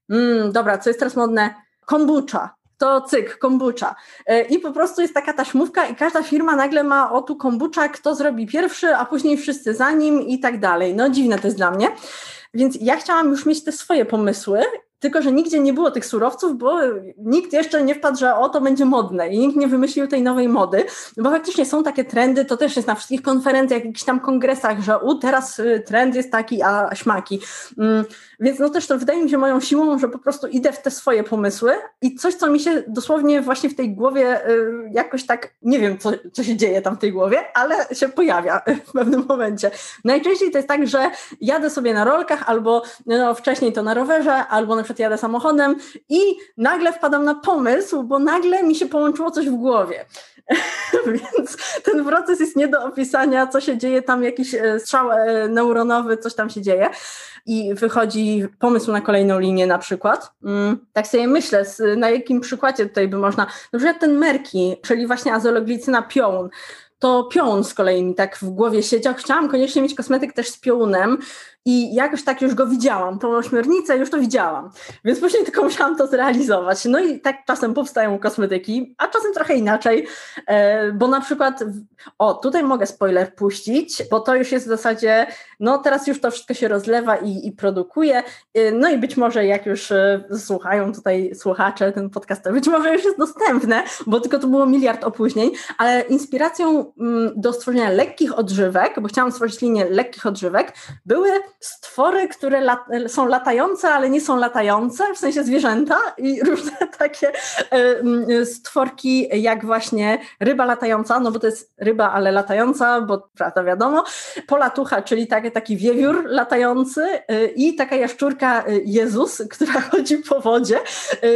Mm, dobra, co jest teraz modne? Kombucha to cyk, kombucha. E, I po prostu jest taka taśmówka i każda firma nagle ma o tu kombucha, kto zrobi pierwszy, a później wszyscy za nim i tak dalej. No dziwne to jest dla mnie. Więc ja chciałam już mieć te swoje pomysły tylko, że nigdzie nie było tych surowców, bo nikt jeszcze nie wpadł, że o to będzie modne i nikt nie wymyślił tej nowej mody, bo faktycznie są takie trendy, to też jest na wszystkich konferencjach, jakichś tam kongresach, że u teraz y, trend jest taki, a śmaki. Mm, więc no też to wydaje mi się moją siłą, że po prostu idę w te swoje pomysły i coś, co mi się dosłownie właśnie w tej głowie y, jakoś tak, nie wiem, co, co się dzieje tam w tej głowie, ale się pojawia w pewnym momencie. Najczęściej to jest tak, że jadę sobie na rolkach albo no, wcześniej to na rowerze, albo na przykład jadę samochodem i nagle wpadam na pomysł, bo nagle mi się połączyło coś w głowie. Więc ten proces jest nie do opisania, co się dzieje, tam jakiś e, strzał e, neuronowy, coś tam się dzieje i wychodzi pomysł na kolejną linię na przykład. Mm, tak sobie myślę, na jakim przykładzie tutaj by można, na przykład ten Merki, czyli właśnie azologlicyna piołun, to piołun z kolei mi tak w głowie siedział. Chciałam koniecznie mieć kosmetyk też z piołunem, i jakoś tak już go widziałam, tą ośmiornicę już to widziałam, więc później tylko musiałam to zrealizować. No i tak czasem powstają kosmetyki, a czasem trochę inaczej, e, bo na przykład, o tutaj mogę spoiler puścić, bo to już jest w zasadzie, no teraz już to wszystko się rozlewa i, i produkuje, e, no i być może jak już e, słuchają tutaj słuchacze ten podcast, to być może już jest dostępne, bo tylko to było miliard opóźnień, ale inspiracją mm, do stworzenia lekkich odżywek, bo chciałam stworzyć linię lekkich odżywek, były stwory, które lat, są latające, ale nie są latające, w sensie zwierzęta i różne takie e, stworki, jak właśnie ryba latająca, no bo to jest ryba, ale latająca, bo prawda wiadomo, polatucha, czyli taki, taki wiewiór latający e, i taka jaszczurka e, Jezus, która chodzi po wodzie,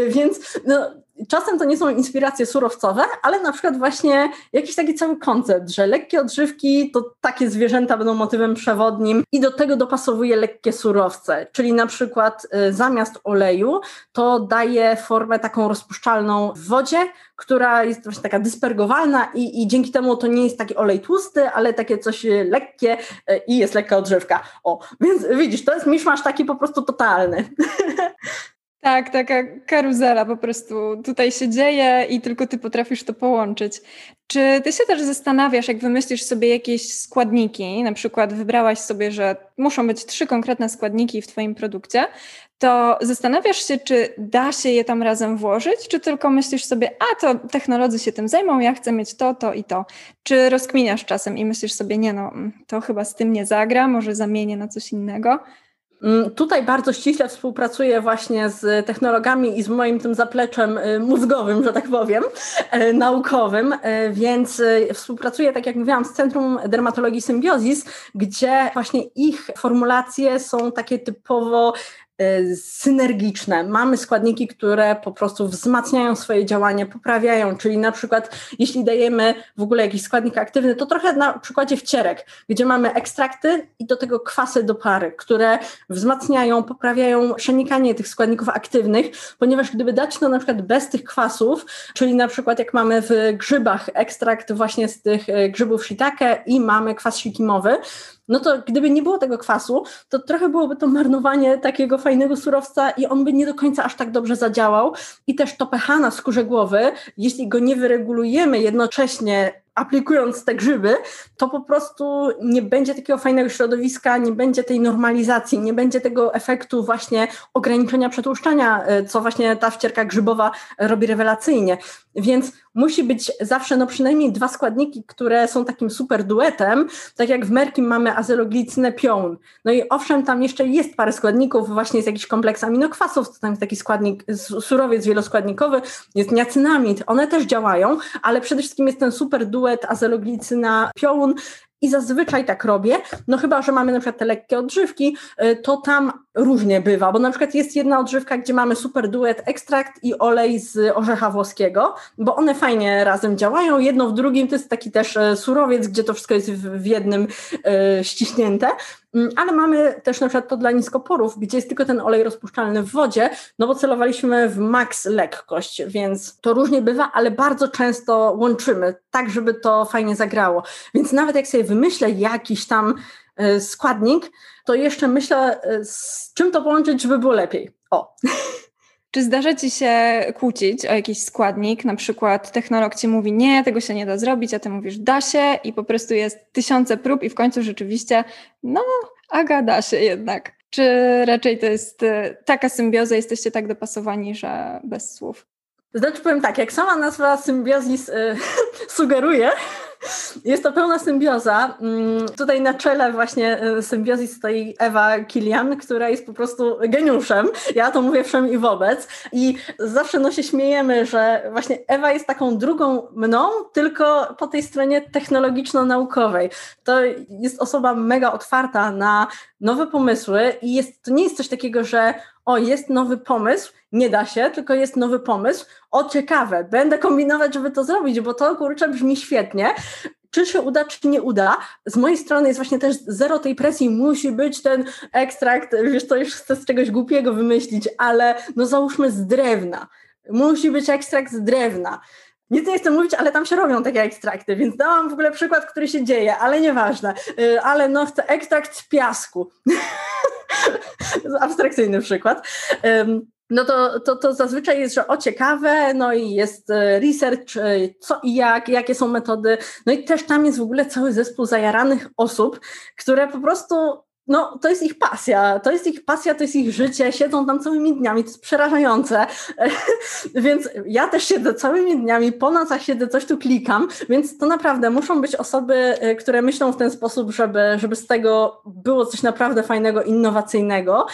więc no, czasem to nie są inspiracje surowcowe, ale na przykład właśnie jakiś taki cały koncept, że lekkie odżywki to takie zwierzęta będą motywem przewodnim i do tego dopasowuje lekkie surowce, czyli na przykład y, zamiast oleju to daje formę taką rozpuszczalną w wodzie, która jest właśnie taka dyspergowalna i, i dzięki temu to nie jest taki olej tłusty, ale takie coś lekkie y, i jest lekka odżywka. O, więc widzisz, to jest miszmasz taki po prostu totalny. Tak, taka karuzela po prostu tutaj się dzieje i tylko ty potrafisz to połączyć. Czy ty się też zastanawiasz, jak wymyślisz sobie jakieś składniki, na przykład wybrałaś sobie, że muszą być trzy konkretne składniki w twoim produkcie, to zastanawiasz się, czy da się je tam razem włożyć, czy tylko myślisz sobie, a to technolodzy się tym zajmą, ja chcę mieć to, to i to. Czy rozkminiasz czasem i myślisz sobie, nie no, to chyba z tym nie zagra, może zamienię na coś innego? Mm, tutaj bardzo ściśle współpracuję właśnie z technologami i z moim tym zapleczem y, mózgowym, że tak powiem, y, naukowym, y, więc współpracuję, tak jak mówiłam, z Centrum Dermatologii Symbiozis, gdzie właśnie ich formulacje są takie typowo synergiczne. Mamy składniki, które po prostu wzmacniają swoje działanie, poprawiają, czyli na przykład jeśli dajemy w ogóle jakiś składnik aktywny, to trochę na przykładzie wcierek, gdzie mamy ekstrakty i do tego kwasy do pary, które wzmacniają, poprawiają przenikanie tych składników aktywnych, ponieważ gdyby dać to na przykład bez tych kwasów, czyli na przykład jak mamy w grzybach ekstrakt właśnie z tych y, grzybów shiitake i mamy kwas sikimowy, no to gdyby nie było tego kwasu, to trochę byłoby to marnowanie takiego fajnego surowca i on by nie do końca aż tak dobrze zadziałał. I też to pH na skórze głowy, jeśli go nie wyregulujemy jednocześnie aplikując te grzyby, to po prostu nie będzie takiego fajnego środowiska, nie będzie tej normalizacji, nie będzie tego efektu właśnie ograniczenia przetłuszczania, e, co właśnie ta wcierka grzybowa robi rewelacyjnie. Więc musi być zawsze no przynajmniej dwa składniki, które są takim super duetem, tak jak w Merkim mamy azyloglicynę piołun. No i owszem, tam jeszcze jest parę składników, właśnie jest jakiś kompleks aminokwasów, to tam jest taki składnik, surowiec wieloskładnikowy, jest niacynamid, one też działają, ale przede wszystkim jest ten super duet azeloglicyna piołun i zazwyczaj tak robię, no chyba, że mamy na przykład te lekkie odżywki, y, to tam różnie bywa, bo na przykład jest jedna odżywka, gdzie mamy super duet ekstrakt i olej z orzecha włoskiego, bo one fajnie razem działają, jedno w drugim to jest taki też e, surowiec, gdzie to wszystko jest w jednym e, ściśnięte, ale mamy też na przykład to dla niskoporów, gdzie jest tylko ten olej rozpuszczalny w wodzie, no bo celowaliśmy w max lekkość, więc to różnie bywa, ale bardzo często łączymy, tak żeby to fajnie zagrało. Więc nawet jak sobie wymyślę jakiś tam E, składnik, to jeszcze myślę, e, z czym to połączyć, żeby było lepiej. O. Czy zdarza Ci się kłócić o jakiś składnik? Na przykład technolog Ci mówi, nie, tego się nie da zrobić, a Ty mówisz, da się i po prostu jest tysiące prób i w końcu rzeczywiście, no, aga, da się jednak. Czy raczej to jest e, taka symbioza, jesteście tak dopasowani, że bez słów? Znaczy powiem tak, jak sama nazwa symbiozis y, sugeruje, jest to pełna symbioza. Mm, tutaj na czele właśnie y, symbiozji stoi Ewa Kilian, która jest po prostu geniuszem. Ja to mówię wszem i wobec. I zawsze no się śmiejemy, że właśnie Ewa jest taką drugą mną, tylko po tej stronie technologiczno-naukowej. To jest osoba mega otwarta na nowe pomysły i jest, to nie jest coś takiego, że o, jest nowy pomysł, nie da się, tylko jest nowy pomysł, o ciekawe, będę kombinować, żeby to zrobić, bo to kurczę brzmi świetnie. Czy się uda, czy nie uda? Z mojej strony jest właśnie też zero tej presji, musi być ten ekstrakt, wiesz, to już chcę z czegoś głupiego wymyślić, ale no załóżmy z drewna. Musi być ekstrakt z drewna. Nic nie chcę mówić, ale tam się robią takie ekstrakty, więc dałam w ogóle przykład, który się dzieje, ale nieważne. Y, ale no chcę ekstrakt z piasku. Abstrakcyjny przykład no to, to, to zazwyczaj jest, że o ciekawe, no i jest e, research, e, co i jak, jakie są metody, no i też tam jest w ogóle cały zespół zajaranych osób, które po prostu no, to jest ich pasja, to jest ich pasja, to jest ich życie, siedzą tam całymi dniami, to jest przerażające, więc ja też siedzę całymi dniami, po nocach siedzę, coś tu klikam, więc to naprawdę muszą być osoby, e, które myślą w ten sposób, żeby, żeby z tego było coś naprawdę fajnego, innowacyjnego,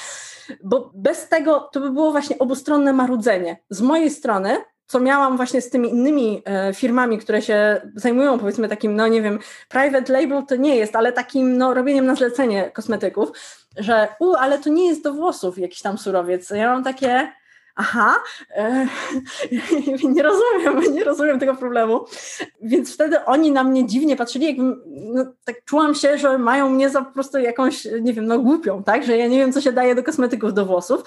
bo bez tego to by było właśnie obustronne marudzenie. Z mojej strony co miałam właśnie z tymi innymi e, firmami, które się zajmują powiedzmy takim, no nie wiem, private label to nie jest, ale takim no robieniem na zlecenie kosmetyków, że u, ale to nie jest do włosów jakiś tam surowiec. Ja mam takie, aha, e, nie rozumiem, nie rozumiem tego problemu. Więc wtedy oni na mnie dziwnie patrzyli, jakbym, no, tak czułam się, że mają mnie za po prostu jakąś, nie wiem, no głupią, tak, że ja nie wiem, co się daje do kosmetyków, do włosów.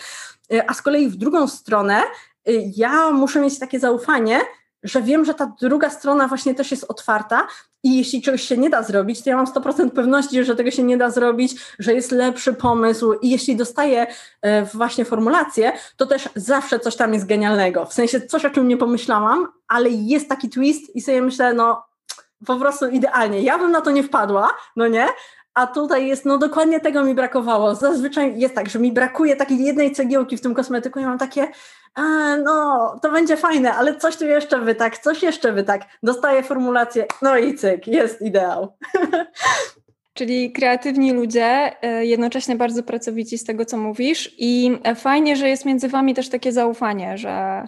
E, a z kolei w drugą stronę ja muszę mieć takie zaufanie, że wiem, że ta druga strona właśnie też jest otwarta i jeśli czegoś się nie da zrobić, to ja mam 100% pewności, że tego się nie da zrobić, że jest lepszy pomysł i jeśli dostaję e, właśnie formulację, to też zawsze coś tam jest genialnego. W sensie coś, o czym nie pomyślałam, ale jest taki twist i sobie myślę, no po prostu idealnie. Ja bym na to nie wpadła, no nie? A tutaj jest, no dokładnie tego mi brakowało. Zazwyczaj jest tak, że mi brakuje takiej jednej cegiełki w tym kosmetyku i mam takie, no to będzie fajne, ale coś tu jeszcze wy tak, coś jeszcze wy tak. Dostaję formulację, no i cyk, jest ideał. Czyli kreatywni ludzie, e, jednocześnie bardzo pracowici z tego, co mówisz, i fajnie, że jest między wami też takie zaufanie, że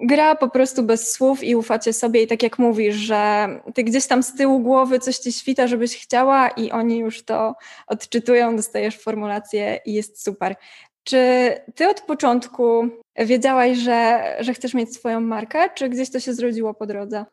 gra po prostu bez słów i ufacie sobie, i tak jak mówisz, że ty gdzieś tam z tyłu głowy coś ci świta, żebyś chciała, i oni już to odczytują, dostajesz formulację i jest super. Czy ty od początku wiedziałaś, że, że chcesz mieć swoją markę, czy gdzieś to się zrodziło po drodze?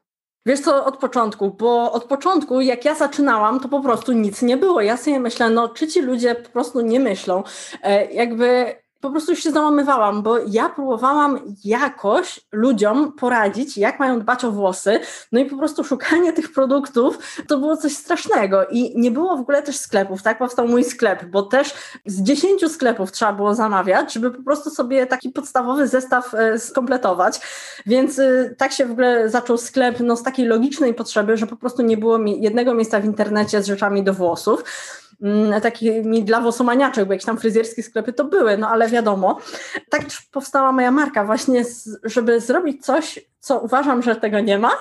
Wiesz co, od początku, bo od początku, jak ja zaczynałam, to po prostu nic nie było. Ja sobie myślę, no czy ci ludzie po prostu nie myślą? E, jakby po prostu się załamywałam, bo ja próbowałam jakoś ludziom poradzić, jak mają dbać o włosy, no i po prostu szukanie tych produktów to było coś strasznego. I nie było w ogóle też sklepów, tak powstał mój sklep, bo też z dziesięciu sklepów trzeba było zamawiać, żeby po prostu sobie taki podstawowy zestaw e, skompletować, więc e, tak się w ogóle zaczął sklep no, z takiej logicznej potrzeby, że po prostu nie było mi jednego miejsca w internecie z rzeczami do włosów, takimi dla włosomaniaczek, bo jakieś tam fryzjerskie sklepy to były, no ale wiadomo. Tak też powstała moja marka właśnie, żeby zrobić coś, co uważam, że tego nie ma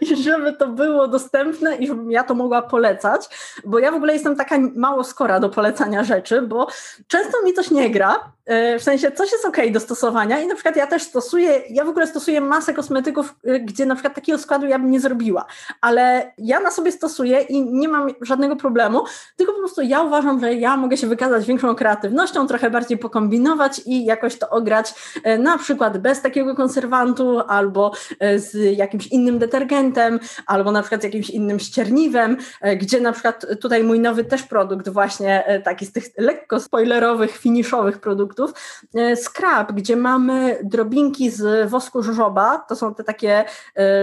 i żeby to było dostępne i żebym ja to mogła polecać, bo ja w ogóle jestem taka mało skora do polecania rzeczy, bo często mi coś nie gra, e, w sensie coś jest ok do stosowania i na przykład ja też stosuję, ja w ogóle stosuję masę kosmetyków, e, gdzie na przykład takiego składu ja bym nie zrobiła, ale ja na sobie stosuję i nie mam żadnego problemu, tylko po prostu ja uważam, że ja mogę się wykazać większą kreatywnością, trochę bardziej pokombinować i jakoś to ograć e, na przykład bez takiego konserwantu albo z jakimś innym detergentem, albo na przykład jakimś innym ścierniwem, e, gdzie na przykład tutaj mój nowy też produkt właśnie e, taki z tych lekko spoilerowych, finiszowych produktów, scrap, gdzie mamy drobinki z wosku żożoba, to są te takie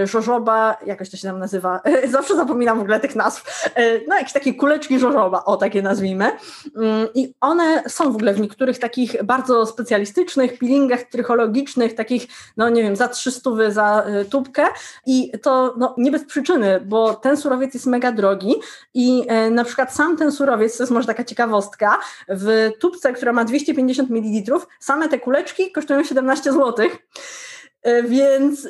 żożoba, jakoś to się tam nazywa, zawsze zapominam w ogóle tych nazw, no jakieś takie kuleczki żożoba, o takie nazwijmy. Mm, i one są w ogóle w niektórych takich bardzo specjalistycznych peelingach trychologicznych, takich, no nie wiem, za 300 za tubkę. I to no, nie bez przyczyny, bo ten surowiec jest mega drogi i e, na przykład sam ten surowiec, to jest może taka ciekawostka, w tubce, która ma 250 ml, same te kuleczki kosztują 17 zł. E, więc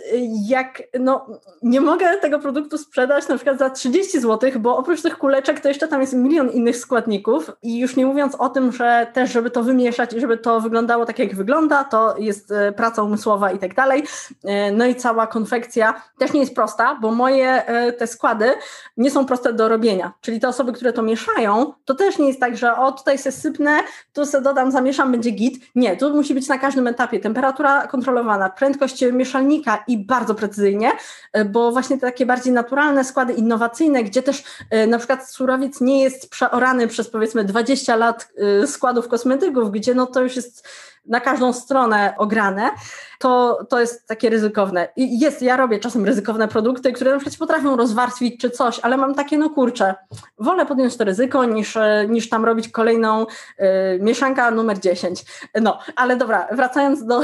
jak no, nie mogę tego produktu sprzedać na przykład za 30 zł, bo oprócz tych kuleczek to jeszcze tam jest milion innych składników i już nie mówiąc o tym, że też żeby to wymieszać i żeby to wyglądało tak jak wygląda, to jest e, praca umysłowa i tak dalej. E, no i cała konfekcja też nie jest prosta, bo moje te składy nie są proste do robienia, czyli te osoby, które to mieszają, to też nie jest tak, że o tutaj se sypnę, tu se dodam, zamieszam, będzie git. Nie, tu musi być na każdym etapie temperatura kontrolowana, prędkość mieszalnika i bardzo precyzyjnie, e, bo właśnie te takie bardziej naturalne składy innowacyjne, gdzie też e, na przykład surowiec nie jest przeorany przez powiedzmy 20 lat e, składów kosmetyków, gdzie no to już jest na każdą stronę ograne, to, to jest takie ryzykowne. I jest, ja robię czasem ryzykowne produkty, które na przykład potrafią rozwarstwić czy coś, ale mam takie, no kurczę, wolę podjąć to ryzyko niż, niż tam robić kolejną y, mieszanka numer 10. No, ale dobra, wracając do,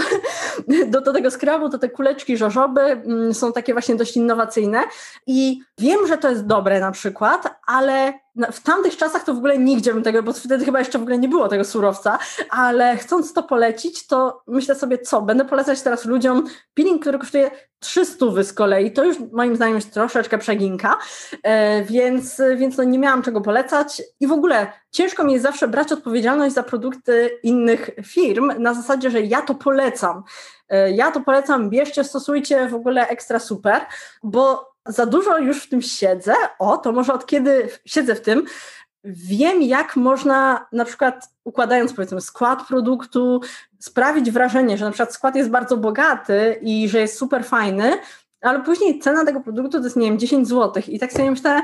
do, do tego skrabu, to te kuleczki żożoby mm, są takie właśnie dość innowacyjne i wiem, że to jest dobre na przykład, ale w tamtych czasach to w ogóle nigdzie bym tego, bo wtedy chyba jeszcze w ogóle nie było tego surowca, ale chcąc to polecić, to myślę sobie, co, będę polecać teraz ludziom peeling, który kosztuje 300 z kolei, to już moim zdaniem jest troszeczkę przeginka, e, więc, więc no nie miałam czego polecać i w ogóle ciężko mi jest zawsze brać odpowiedzialność za produkty innych firm na zasadzie, że ja to polecam. E, ja to polecam, bierzcie, stosujcie, w ogóle ekstra super, bo za dużo już w tym siedzę, o, to może od kiedy siedzę w tym, wiem, jak można na przykład układając powiedzmy skład produktu, sprawić wrażenie, że na przykład skład jest bardzo bogaty i że jest super fajny, ale później cena tego produktu to jest, nie wiem, 10 zł i tak sobie myślę,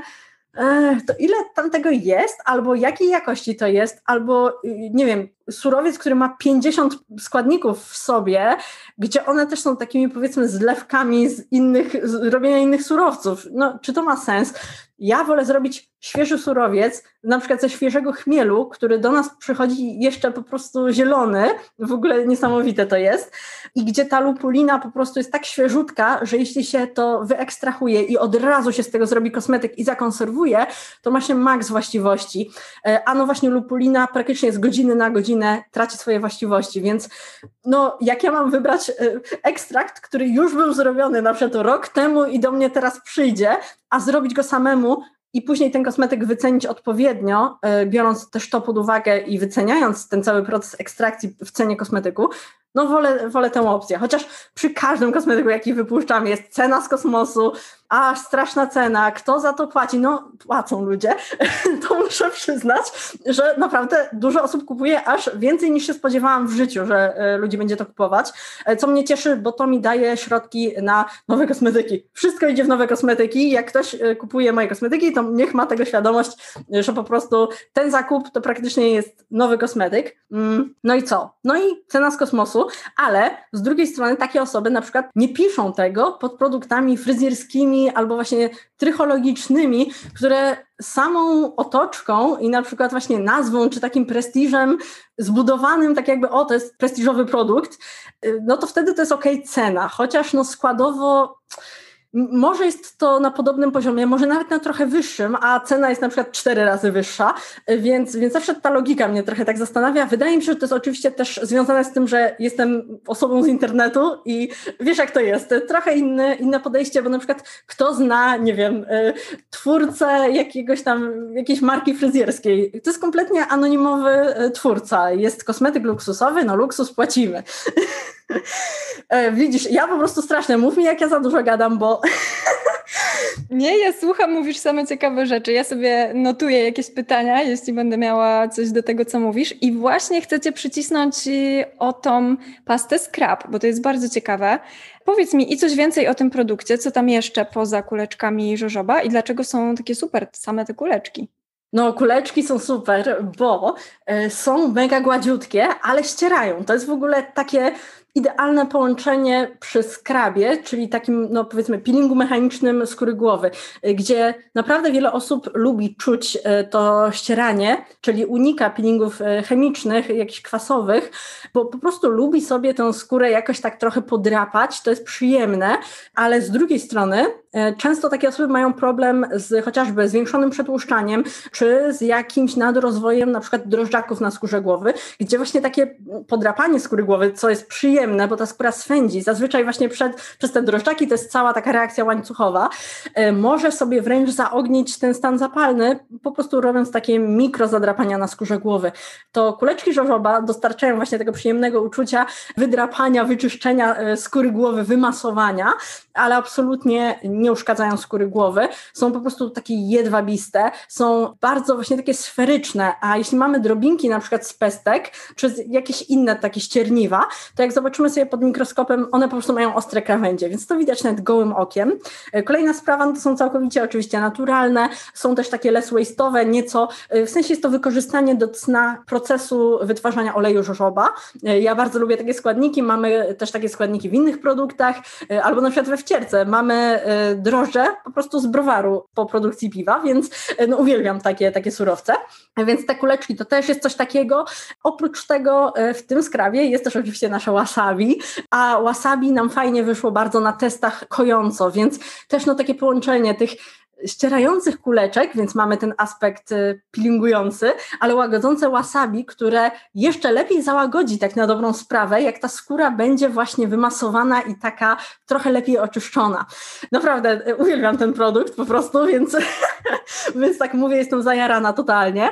to ile tam tego jest, albo jakiej jakości to jest, albo y, nie wiem, surowiec, który ma 50 składników w sobie, gdzie one też są takimi powiedzmy zlewkami z innych, z robienia innych surowców. No, czy to ma sens? Ja wolę zrobić świeży surowiec, na przykład ze świeżego chmielu, który do nas przychodzi jeszcze po prostu zielony, w ogóle niesamowite to jest, i gdzie ta lupulina po prostu jest tak świeżutka, że jeśli się to wyekstrahuje i od razu się z tego zrobi kosmetyk i zakonserwuje, to ma się maks właściwości. E, a no właśnie lupulina praktycznie z godziny na godzinę traci swoje właściwości, więc no jak ja mam wybrać e, ekstrakt, który już był zrobiony na przykład rok temu i do mnie teraz przyjdzie, a zrobić go samemu, i później ten kosmetyk wycenić odpowiednio, e, biorąc też to pod uwagę i wyceniając ten cały proces ekstrakcji w cenie kosmetyku, no wolę, wolę tę opcję. Chociaż przy każdym kosmetyku, jaki wypuszczam, jest cena z kosmosu, a straszna cena, kto za to płaci? No, płacą ludzie. to muszę przyznać, że naprawdę dużo osób kupuje aż więcej niż się spodziewałam w życiu, że e, ludzi będzie to kupować. E, co mnie cieszy, bo to mi daje środki na nowe kosmetyki. Wszystko idzie w nowe kosmetyki. Jak ktoś e, kupuje moje kosmetyki, to niech ma tego świadomość, że po prostu ten zakup to praktycznie jest nowy kosmetyk. Mm, no i co? No i cena z kosmosu, ale z drugiej strony takie osoby na przykład nie piszą tego pod produktami fryzjerskimi albo właśnie trychologicznymi, które samą otoczką i na przykład właśnie nazwą czy takim prestiżem zbudowanym, tak jakby o, to jest prestiżowy produkt, y, no to wtedy to jest ok cena, chociaż no składowo może jest to na podobnym poziomie, może nawet na trochę wyższym, a cena jest na przykład cztery razy wyższa, więc, więc zawsze ta logika mnie trochę tak zastanawia. Wydaje mi się, że to jest oczywiście też związane z tym, że jestem osobą z internetu i wiesz jak to jest, trochę inne, inne podejście, bo na przykład kto zna, nie wiem, y, twórcę jakiegoś tam, jakiejś marki fryzjerskiej, to jest kompletnie anonimowy y, twórca, jest kosmetyk luksusowy, no luksus płacimy. E, widzisz, ja po prostu strasznie, mów mi jak ja za dużo gadam, bo... Nie, ja słucham, mówisz same ciekawe rzeczy. Ja sobie notuję jakieś pytania, jeśli będę miała coś do tego, co mówisz. I właśnie chcę Cię przycisnąć o tą pastę Scrap, bo to jest bardzo ciekawe. Powiedz mi i coś więcej o tym produkcie, co tam jeszcze poza kuleczkami żożoba i dlaczego są takie super same te kuleczki? No, kuleczki są super, bo y, są mega gładziutkie, ale ścierają. To jest w ogóle takie idealne połączenie przy skrabie, czyli takim, no powiedzmy, peelingu mechanicznym skóry głowy, y, gdzie naprawdę wiele osób lubi czuć y, to ścieranie, czyli unika peelingów y, chemicznych, jakichś kwasowych, bo po prostu lubi sobie tę skórę jakoś tak trochę podrapać, to jest przyjemne, ale z drugiej strony często takie osoby mają problem z chociażby zwiększonym przetłuszczaniem, czy z jakimś nadrozwojem na przykład drożdżaków na skórze głowy, gdzie właśnie takie podrapanie skóry głowy, co jest przyjemne, przyjemne, bo ta skóra swędzi. Zazwyczaj właśnie przed, przez te drożdżaki to jest cała taka reakcja łańcuchowa. E, może sobie wręcz zaognić ten stan zapalny, po prostu robiąc takie mikro zadrapania na skórze głowy. To kuleczki żożoba dostarczają właśnie tego przyjemnego uczucia wydrapania, wyczyszczenia e, skóry głowy, wymasowania, ale absolutnie nie uszkadzają skóry głowy. Są po prostu takie jedwabiste, są bardzo właśnie takie sferyczne, a jeśli mamy drobinki na przykład z pestek, czy jakieś inne takie ścierniwa, to jak zobaczymy sobie pod mikroskopem, one po prostu mają ostre krawędzie, więc to widać nawet gołym okiem. E, kolejna sprawa no to są całkowicie oczywiście naturalne, są też takie less waste'owe, nieco, e, w sensie jest to wykorzystanie do cna procesu wytwarzania oleju żożoba. E, ja bardzo lubię takie składniki, mamy też takie składniki w innych produktach, albo na przykład we wcierce mamy drożdże po prostu z browaru po produkcji piwa, więc no, uwielbiam takie, takie surowce. Więc te kuleczki to też jest coś takiego. Oprócz tego w tym skrawie jest też oczywiście łasa wasabi, a wasabi nam fajnie wyszło bardzo na testach kojąco, więc też no takie połączenie tych ścierających kuleczek, więc mamy ten aspekt y, peelingujący, ale łagodzące wasabi, które jeszcze lepiej załagodzi tak na dobrą sprawę, jak ta skóra będzie właśnie wymasowana i taka trochę lepiej oczyszczona. Naprawdę y, uwielbiam ten produkt po prostu, więc, więc tak mówię, jestem zajarana totalnie.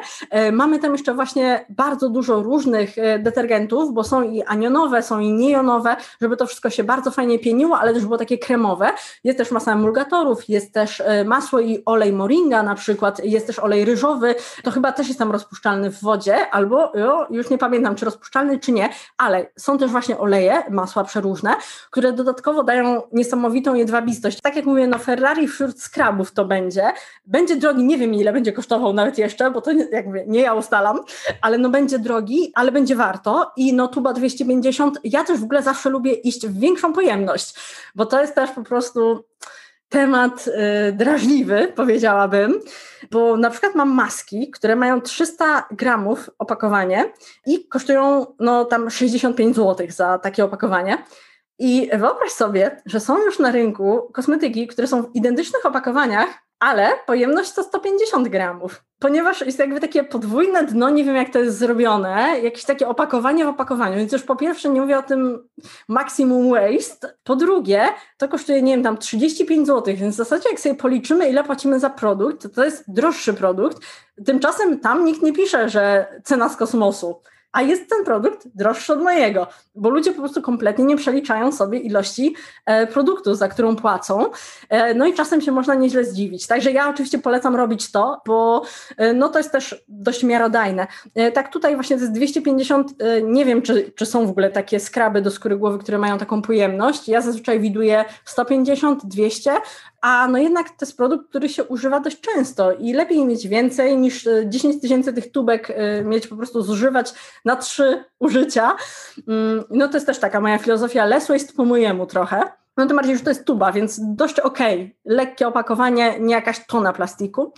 Y, mamy tam jeszcze właśnie bardzo dużo różnych detergentów, bo są i anionowe, są i niejonowe, żeby to wszystko się bardzo fajnie pieniło, ale też było takie kremowe. Jest też masa emulgatorów, jest też masło i olej moringa na przykład, jest też olej ryżowy, to chyba też jest tam rozpuszczalny w wodzie, albo już nie pamiętam, czy rozpuszczalny, czy nie, ale są też właśnie oleje, masła przeróżne, które dodatkowo dają niesamowitą jedwabistość. Tak jak mówię, no Ferrari wśród skrabów to będzie. Będzie drogi, nie wiem ile będzie kosztował nawet jeszcze, bo to jakby nie ja ustalam, ale no będzie drogi, ale będzie warto i no tuba 250, ja też w ogóle zawsze lubię iść w większą pojemność, bo to jest też po prostu temat y, drażliwy, powiedziałabym, bo na przykład mam maski, które mają 300 gramów opakowanie i kosztują no tam 65 zł za takie opakowanie. I wyobraź sobie, że są już na rynku kosmetyki, które są w identycznych opakowaniach, ale pojemność to 150 gramów. Ponieważ jest jakby takie podwójne dno, nie wiem jak to jest zrobione, jakieś takie opakowanie w opakowaniu, więc już po pierwsze nie mówię o tym maximum waste, po drugie to kosztuje, nie wiem, tam 35 zł, więc w zasadzie jak sobie policzymy ile płacimy za produkt, to to jest droższy produkt, tymczasem tam nikt nie pisze, że cena z kosmosu, a jest ten produkt droższy od mojego, bo ludzie po prostu kompletnie nie przeliczają sobie ilości e, produktu, za którą płacą. E, no i czasem się można nieźle zdziwić. Także ja oczywiście polecam robić to, bo e, no to jest też dość miarodajne. Tak tutaj właśnie to jest 250, e, nie wiem czy, czy są w ogóle takie skraby do skóry głowy, które mają taką pojemność. Ja zazwyczaj widuję 150, 200, a no jednak to jest produkt, który się używa dość często i lepiej mieć więcej niż 10 tysięcy tych tubek mieć po prostu zużywać na trzy użycia. Mm, no to jest też taka moja filozofia less waste po mojemu trochę. No tym bardziej, że to jest tuba, więc dość okej. Okay. Lekkie opakowanie, nie jakaś tona plastiku.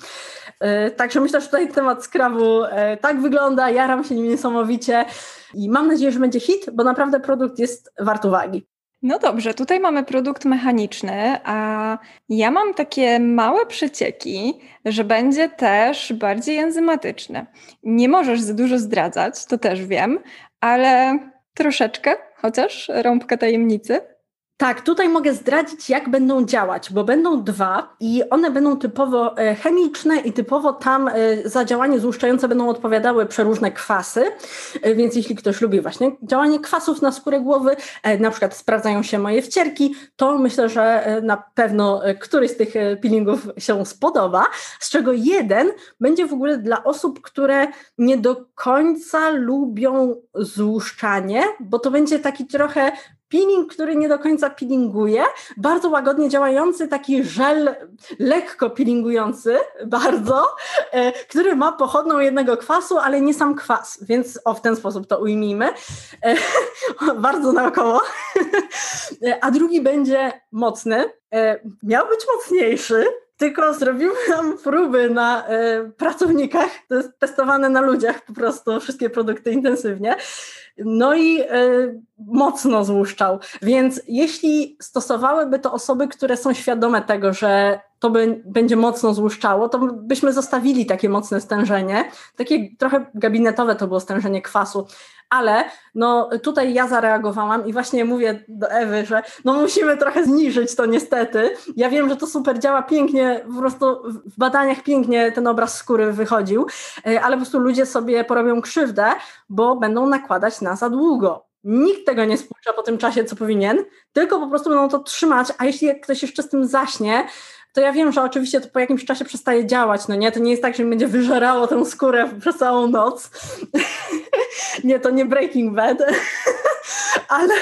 Yy, także myślę, że tutaj temat skrabu yy, tak wygląda, jaram się nim niesamowicie i mam nadzieję, że będzie hit, bo naprawdę produkt jest wart uwagi. No dobrze, tutaj mamy produkt mechaniczny, a ja mam takie małe przecieki, że będzie też bardziej enzymatyczny. Nie możesz za dużo zdradzać, to też wiem, ale troszeczkę, chociaż rąbka tajemnicy. Tak, tutaj mogę zdradzić, jak będą działać, bo będą dwa i one będą typowo e, chemiczne i typowo tam e, za działanie złuszczające będą odpowiadały przeróżne kwasy, e, więc jeśli ktoś lubi właśnie działanie kwasów na skórę głowy, na przykład sprawdzają się moje wcierki, to myślę, że na pewno któryś z tych peelingów się spodoba, z czego jeden będzie w ogóle dla osób, które nie do końca lubią złuszczanie, bo to będzie taki trochę peeling, który nie do końca peelinguje, bardzo łagodnie działający, taki żel lekko peelingujący, bardzo, e, który ma pochodną jednego kwasu, ale nie sam kwas, więc o w ten sposób to ujmijmy. E, bardzo naokoło. E, a drugi będzie mocny, miał być mocniejszy, tylko zrobiłam próby na y, pracownikach, to jest testowane na ludziach po prostu, wszystkie produkty intensywnie. No i y, mocno złuszczał. Więc jeśli stosowałyby to osoby, które są świadome tego, że to by, będzie mocno złuszczało, to byśmy zostawili takie mocne stężenie. Takie trochę gabinetowe to było stężenie kwasu, ale no tutaj ja zareagowałam i właśnie mówię do Ewy, że no musimy trochę zniżyć to niestety. Ja wiem, że to super działa pięknie, po prostu w badaniach pięknie ten obraz skóry wychodził, e, ale po prostu ludzie sobie porobią krzywdę, bo będą nakładać na za długo. Nikt tego nie spuszcza po tym czasie, co powinien, tylko po prostu będą to trzymać, a jeśli ktoś jeszcze z tym zaśnie, to ja wiem, że oczywiście to po jakimś czasie przestaje działać, no nie? To nie jest tak, że mi będzie wyżerało tę skórę przez całą noc. nie, to nie Breaking Bad, ale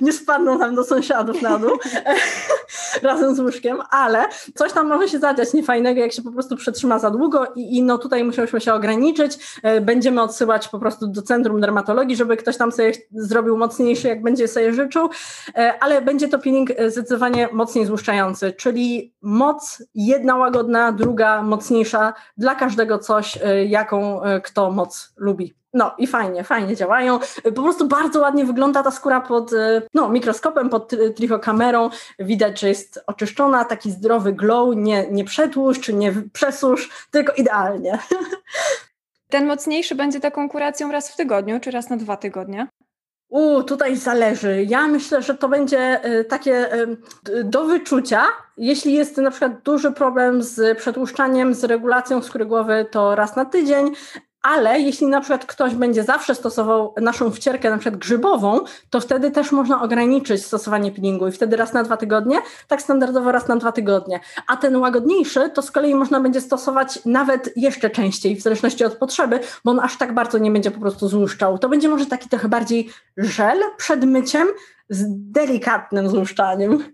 nie spadną tam do sąsiadów na dół razem z łóżkiem, ale coś tam może się zadziać niefajnego, jak się po prostu przetrzyma za długo i, i no tutaj musieliśmy się ograniczyć. E, będziemy odsyłać po prostu do Centrum Dermatologii, żeby ktoś tam sobie zrobił mocniejszy, jak będzie sobie życzył, e, ale będzie to peeling zdecydowanie mocniej złuszczający, czyli moc jedna łagodna, druga mocniejsza, dla każdego coś, jaką kto moc lubi. No i fajnie, fajnie działają. Po prostu bardzo ładnie wygląda ta skóra pod no, mikroskopem, pod trichokamerą. Widać, że jest oczyszczona, taki zdrowy glow, nie, nie przetłuszcz, nie przesusz, tylko idealnie. Ten mocniejszy będzie taką kuracją raz w tygodniu, czy raz na dwa tygodnie? U, tutaj zależy. Ja myślę, że to będzie y, takie y, do wyczucia. Jeśli jest na przykład duży problem z przetłuszczaniem, z regulacją skóry głowy, to raz na tydzień, ale jeśli na przykład ktoś będzie zawsze stosował naszą wcierkę, na przykład grzybową, to wtedy też można ograniczyć stosowanie peelingu i wtedy raz na dwa tygodnie, tak standardowo raz na dwa tygodnie. A ten łagodniejszy to z kolei można będzie stosować nawet jeszcze częściej, w zależności od potrzeby, bo on aż tak bardzo nie będzie po prostu złuszczał. To będzie może taki trochę bardziej żel przed myciem z delikatnym złuszczaniem.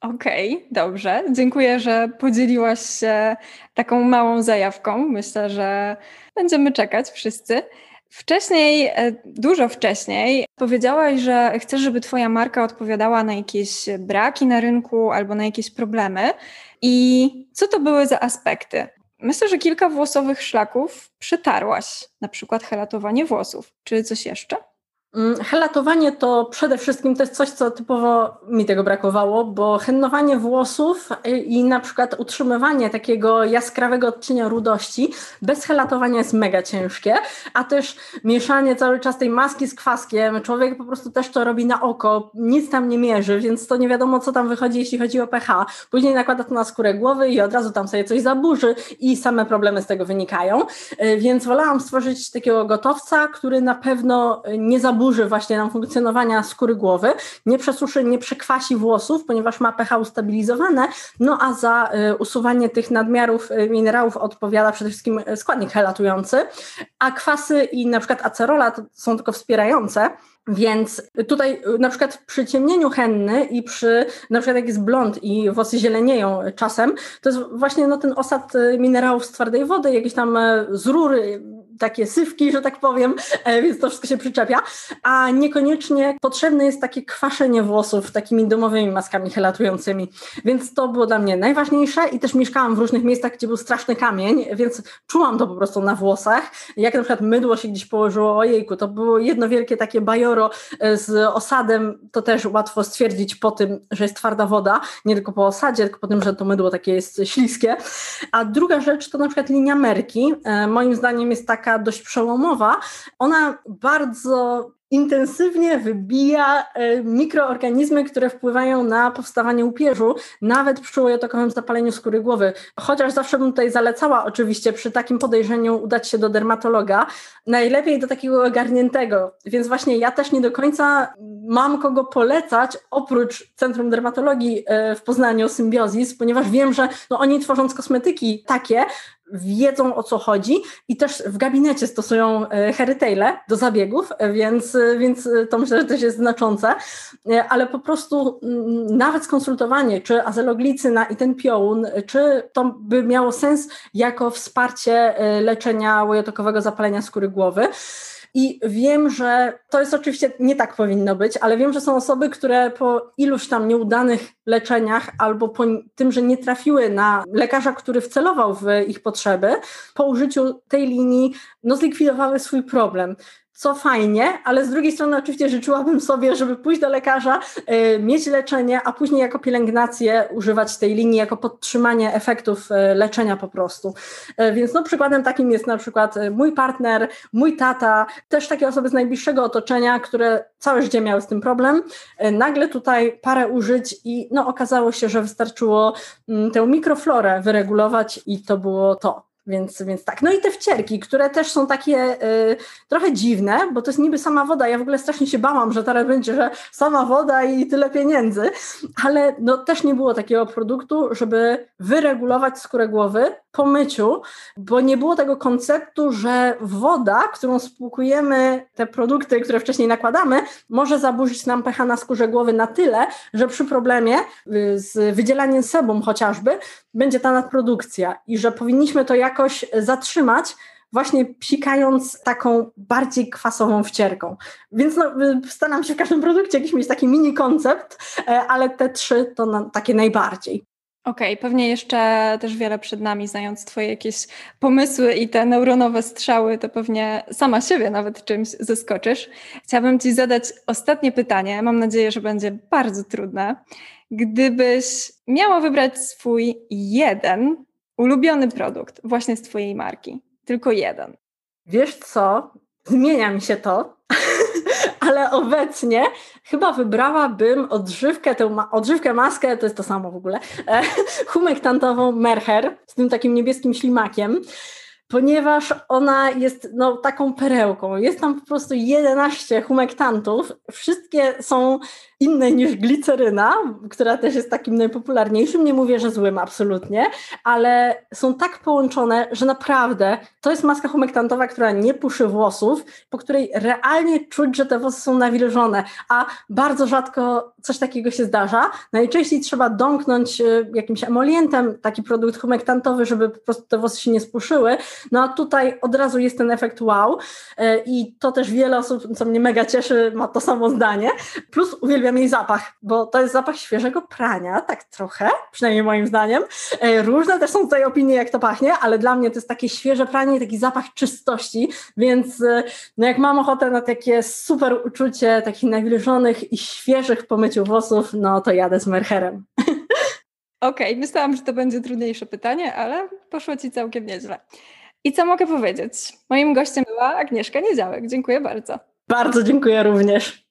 Okej, okay, dobrze. Dziękuję, że podzieliłaś się taką małą zajawką. Myślę, że będziemy czekać wszyscy. Wcześniej, e, dużo wcześniej, powiedziałaś, że chcesz, żeby Twoja marka odpowiadała na jakieś braki na rynku albo na jakieś problemy. I co to były za aspekty? Myślę, że kilka włosowych szlaków przetarłaś, na przykład helatowanie włosów. Czy coś jeszcze? Mm, helatowanie to przede wszystkim to jest coś, co typowo mi tego brakowało, bo hennowanie włosów i na przykład utrzymywanie takiego jaskrawego odcienia rudości bez helatowania jest mega ciężkie, a też mieszanie cały czas tej maski z kwaskiem, człowiek po prostu też to robi na oko, nic tam nie mierzy, więc to nie wiadomo co tam wychodzi, jeśli chodzi o pH. Później nakłada to na skórę głowy i od razu tam sobie coś zaburzy i same problemy z tego wynikają, e, więc wolałam stworzyć takiego gotowca, który na pewno nie zaburzy zaburzy właśnie nam funkcjonowania skóry głowy, nie przesuszy, nie przekwasi włosów, ponieważ ma pH ustabilizowane, no a za y, usuwanie tych nadmiarów y, minerałów odpowiada przede wszystkim y, składnik helatujący, a kwasy i na przykład acerola są tylko wspierające, więc tutaj na przykład przy ciemnieniu henny i przy na przykład jak jest blond i włosy zielenieją czasem, to jest właśnie no, ten osad minerałów z twardej wody, jakieś tam z rury, takie sywki, że tak powiem, e, więc to wszystko się przyczepia, a niekoniecznie potrzebne jest takie kwaszenie włosów takimi domowymi maskami helatującymi, więc to było dla mnie najważniejsze i też mieszkałam w różnych miejscach, gdzie był straszny kamień, więc czułam to po prostu na włosach, jak na przykład mydło się gdzieś położyło, ojejku, to było jedno wielkie takie bajoro e, z osadem, to też łatwo stwierdzić po tym, że jest twarda woda, nie tylko po osadzie, tylko po tym, że to mydło takie jest śliskie, a druga rzecz to na przykład linia merki, e, moim zdaniem jest taka taka dość przełomowa, ona bardzo intensywnie wybija e, mikroorganizmy, które wpływają na powstawanie upierzu, nawet przy ujotokowym zapaleniu skóry głowy. Chociaż zawsze bym tutaj zalecała oczywiście przy takim podejrzeniu udać się do dermatologa, najlepiej do takiego ogarniętego. Więc właśnie ja też nie do końca mam kogo polecać oprócz Centrum Dermatologii e, w Poznaniu Symbiozis, ponieważ wiem, że no, oni tworząc kosmetyki takie, wiedzą o co chodzi i też w gabinecie stosują e, herytejle do zabiegów, e, więc, e, więc to myślę, że też jest znaczące, ale po prostu mm, nawet skonsultowanie, czy azeloglicyna i ten piołun, czy to by miało sens jako wsparcie leczenia łojotokowego zapalenia skóry głowy. I wiem, że to jest oczywiście nie tak powinno być, ale wiem, że są osoby, które po iluś tam nieudanych leczeniach albo po tym, że nie trafiły na lekarza, który wcelował w ich potrzeby, po użyciu tej linii no, zlikwidowały swój problem co fajnie, ale z drugiej strony oczywiście życzyłabym sobie, żeby pójść do lekarza, y, mieć leczenie, a później jako pielęgnację używać tej linii jako podtrzymanie efektów y, leczenia po prostu. Y, więc no przykładem takim jest na przykład mój partner, mój tata, też takie osoby z najbliższego otoczenia, które całe życie miały z tym problem. Nagle tutaj parę użyć i no okazało się, że wystarczyło mm, tę mikroflorę wyregulować i to było to. Więc, więc tak. No i te wcierki, które też są takie y, trochę dziwne, bo to jest niby sama woda. Ja w ogóle strasznie się bałam, że teraz będzie, że sama woda i tyle pieniędzy, ale no też nie było takiego produktu, żeby wyregulować skórę głowy po myciu, bo nie było tego konceptu, że woda, którą spłukujemy te produkty, które wcześniej nakładamy, może zaburzyć nam pH na skórze głowy na tyle, że przy problemie y, z wydzielaniem sebum chociażby będzie ta nadprodukcja i że powinniśmy to jakoś zatrzymać, właśnie psikając taką bardziej kwasową wcierką. Więc no, staram się w każdym produkcie jakiś mieć taki mini koncept, e, ale te trzy to na, takie najbardziej. Okej, okay, pewnie jeszcze też wiele przed nami, znając Twoje jakieś pomysły i te neuronowe strzały, to pewnie sama siebie nawet czymś zaskoczysz. Chciałabym Ci zadać ostatnie pytanie. Mam nadzieję, że będzie bardzo trudne. Gdybyś miała wybrać swój jeden ulubiony produkt właśnie z Twojej marki, tylko jeden. Wiesz co? Zmienia mi się to, ale obecnie chyba wybrałabym odżywkę, tę ma odżywkę maskę, to jest to samo w ogóle, e, humektantową Merher z tym takim niebieskim ślimakiem ponieważ ona jest no, taką perełką. Jest tam po prostu 11 humektantów. Wszystkie są inne niż gliceryna, która też jest takim najpopularniejszym. Nie mówię, że złym absolutnie, ale są tak połączone, że naprawdę to jest maska humektantowa, która nie puszy włosów, po której realnie czuć, że te włosy są nawilżone, a bardzo rzadko coś takiego się zdarza. Najczęściej trzeba domknąć y, jakimś emolientem taki produkt humektantowy, żeby po prostu te włosy się nie spuszyły. No a tutaj od razu jest ten efekt wow y, i to też wiele osób, co mnie mega cieszy, ma to samo zdanie. Plus uwielbiam uwielbiam jej zapach, bo to jest zapach świeżego prania, tak trochę, przynajmniej moim zdaniem. E, różne też są tutaj opinie, jak to pachnie, ale dla mnie to jest takie świeże pranie i taki zapach czystości, więc e, no jak mam ochotę na takie super uczucie takich nawilżonych i świeżych po myciu włosów, no to jadę z Merherem. Okej, okay, myślałam, że to będzie trudniejsze pytanie, ale poszło Ci całkiem nieźle. I co mogę powiedzieć? Moim gościem była Agnieszka Niedziałek. Dziękuję bardzo. Bardzo dziękuję również.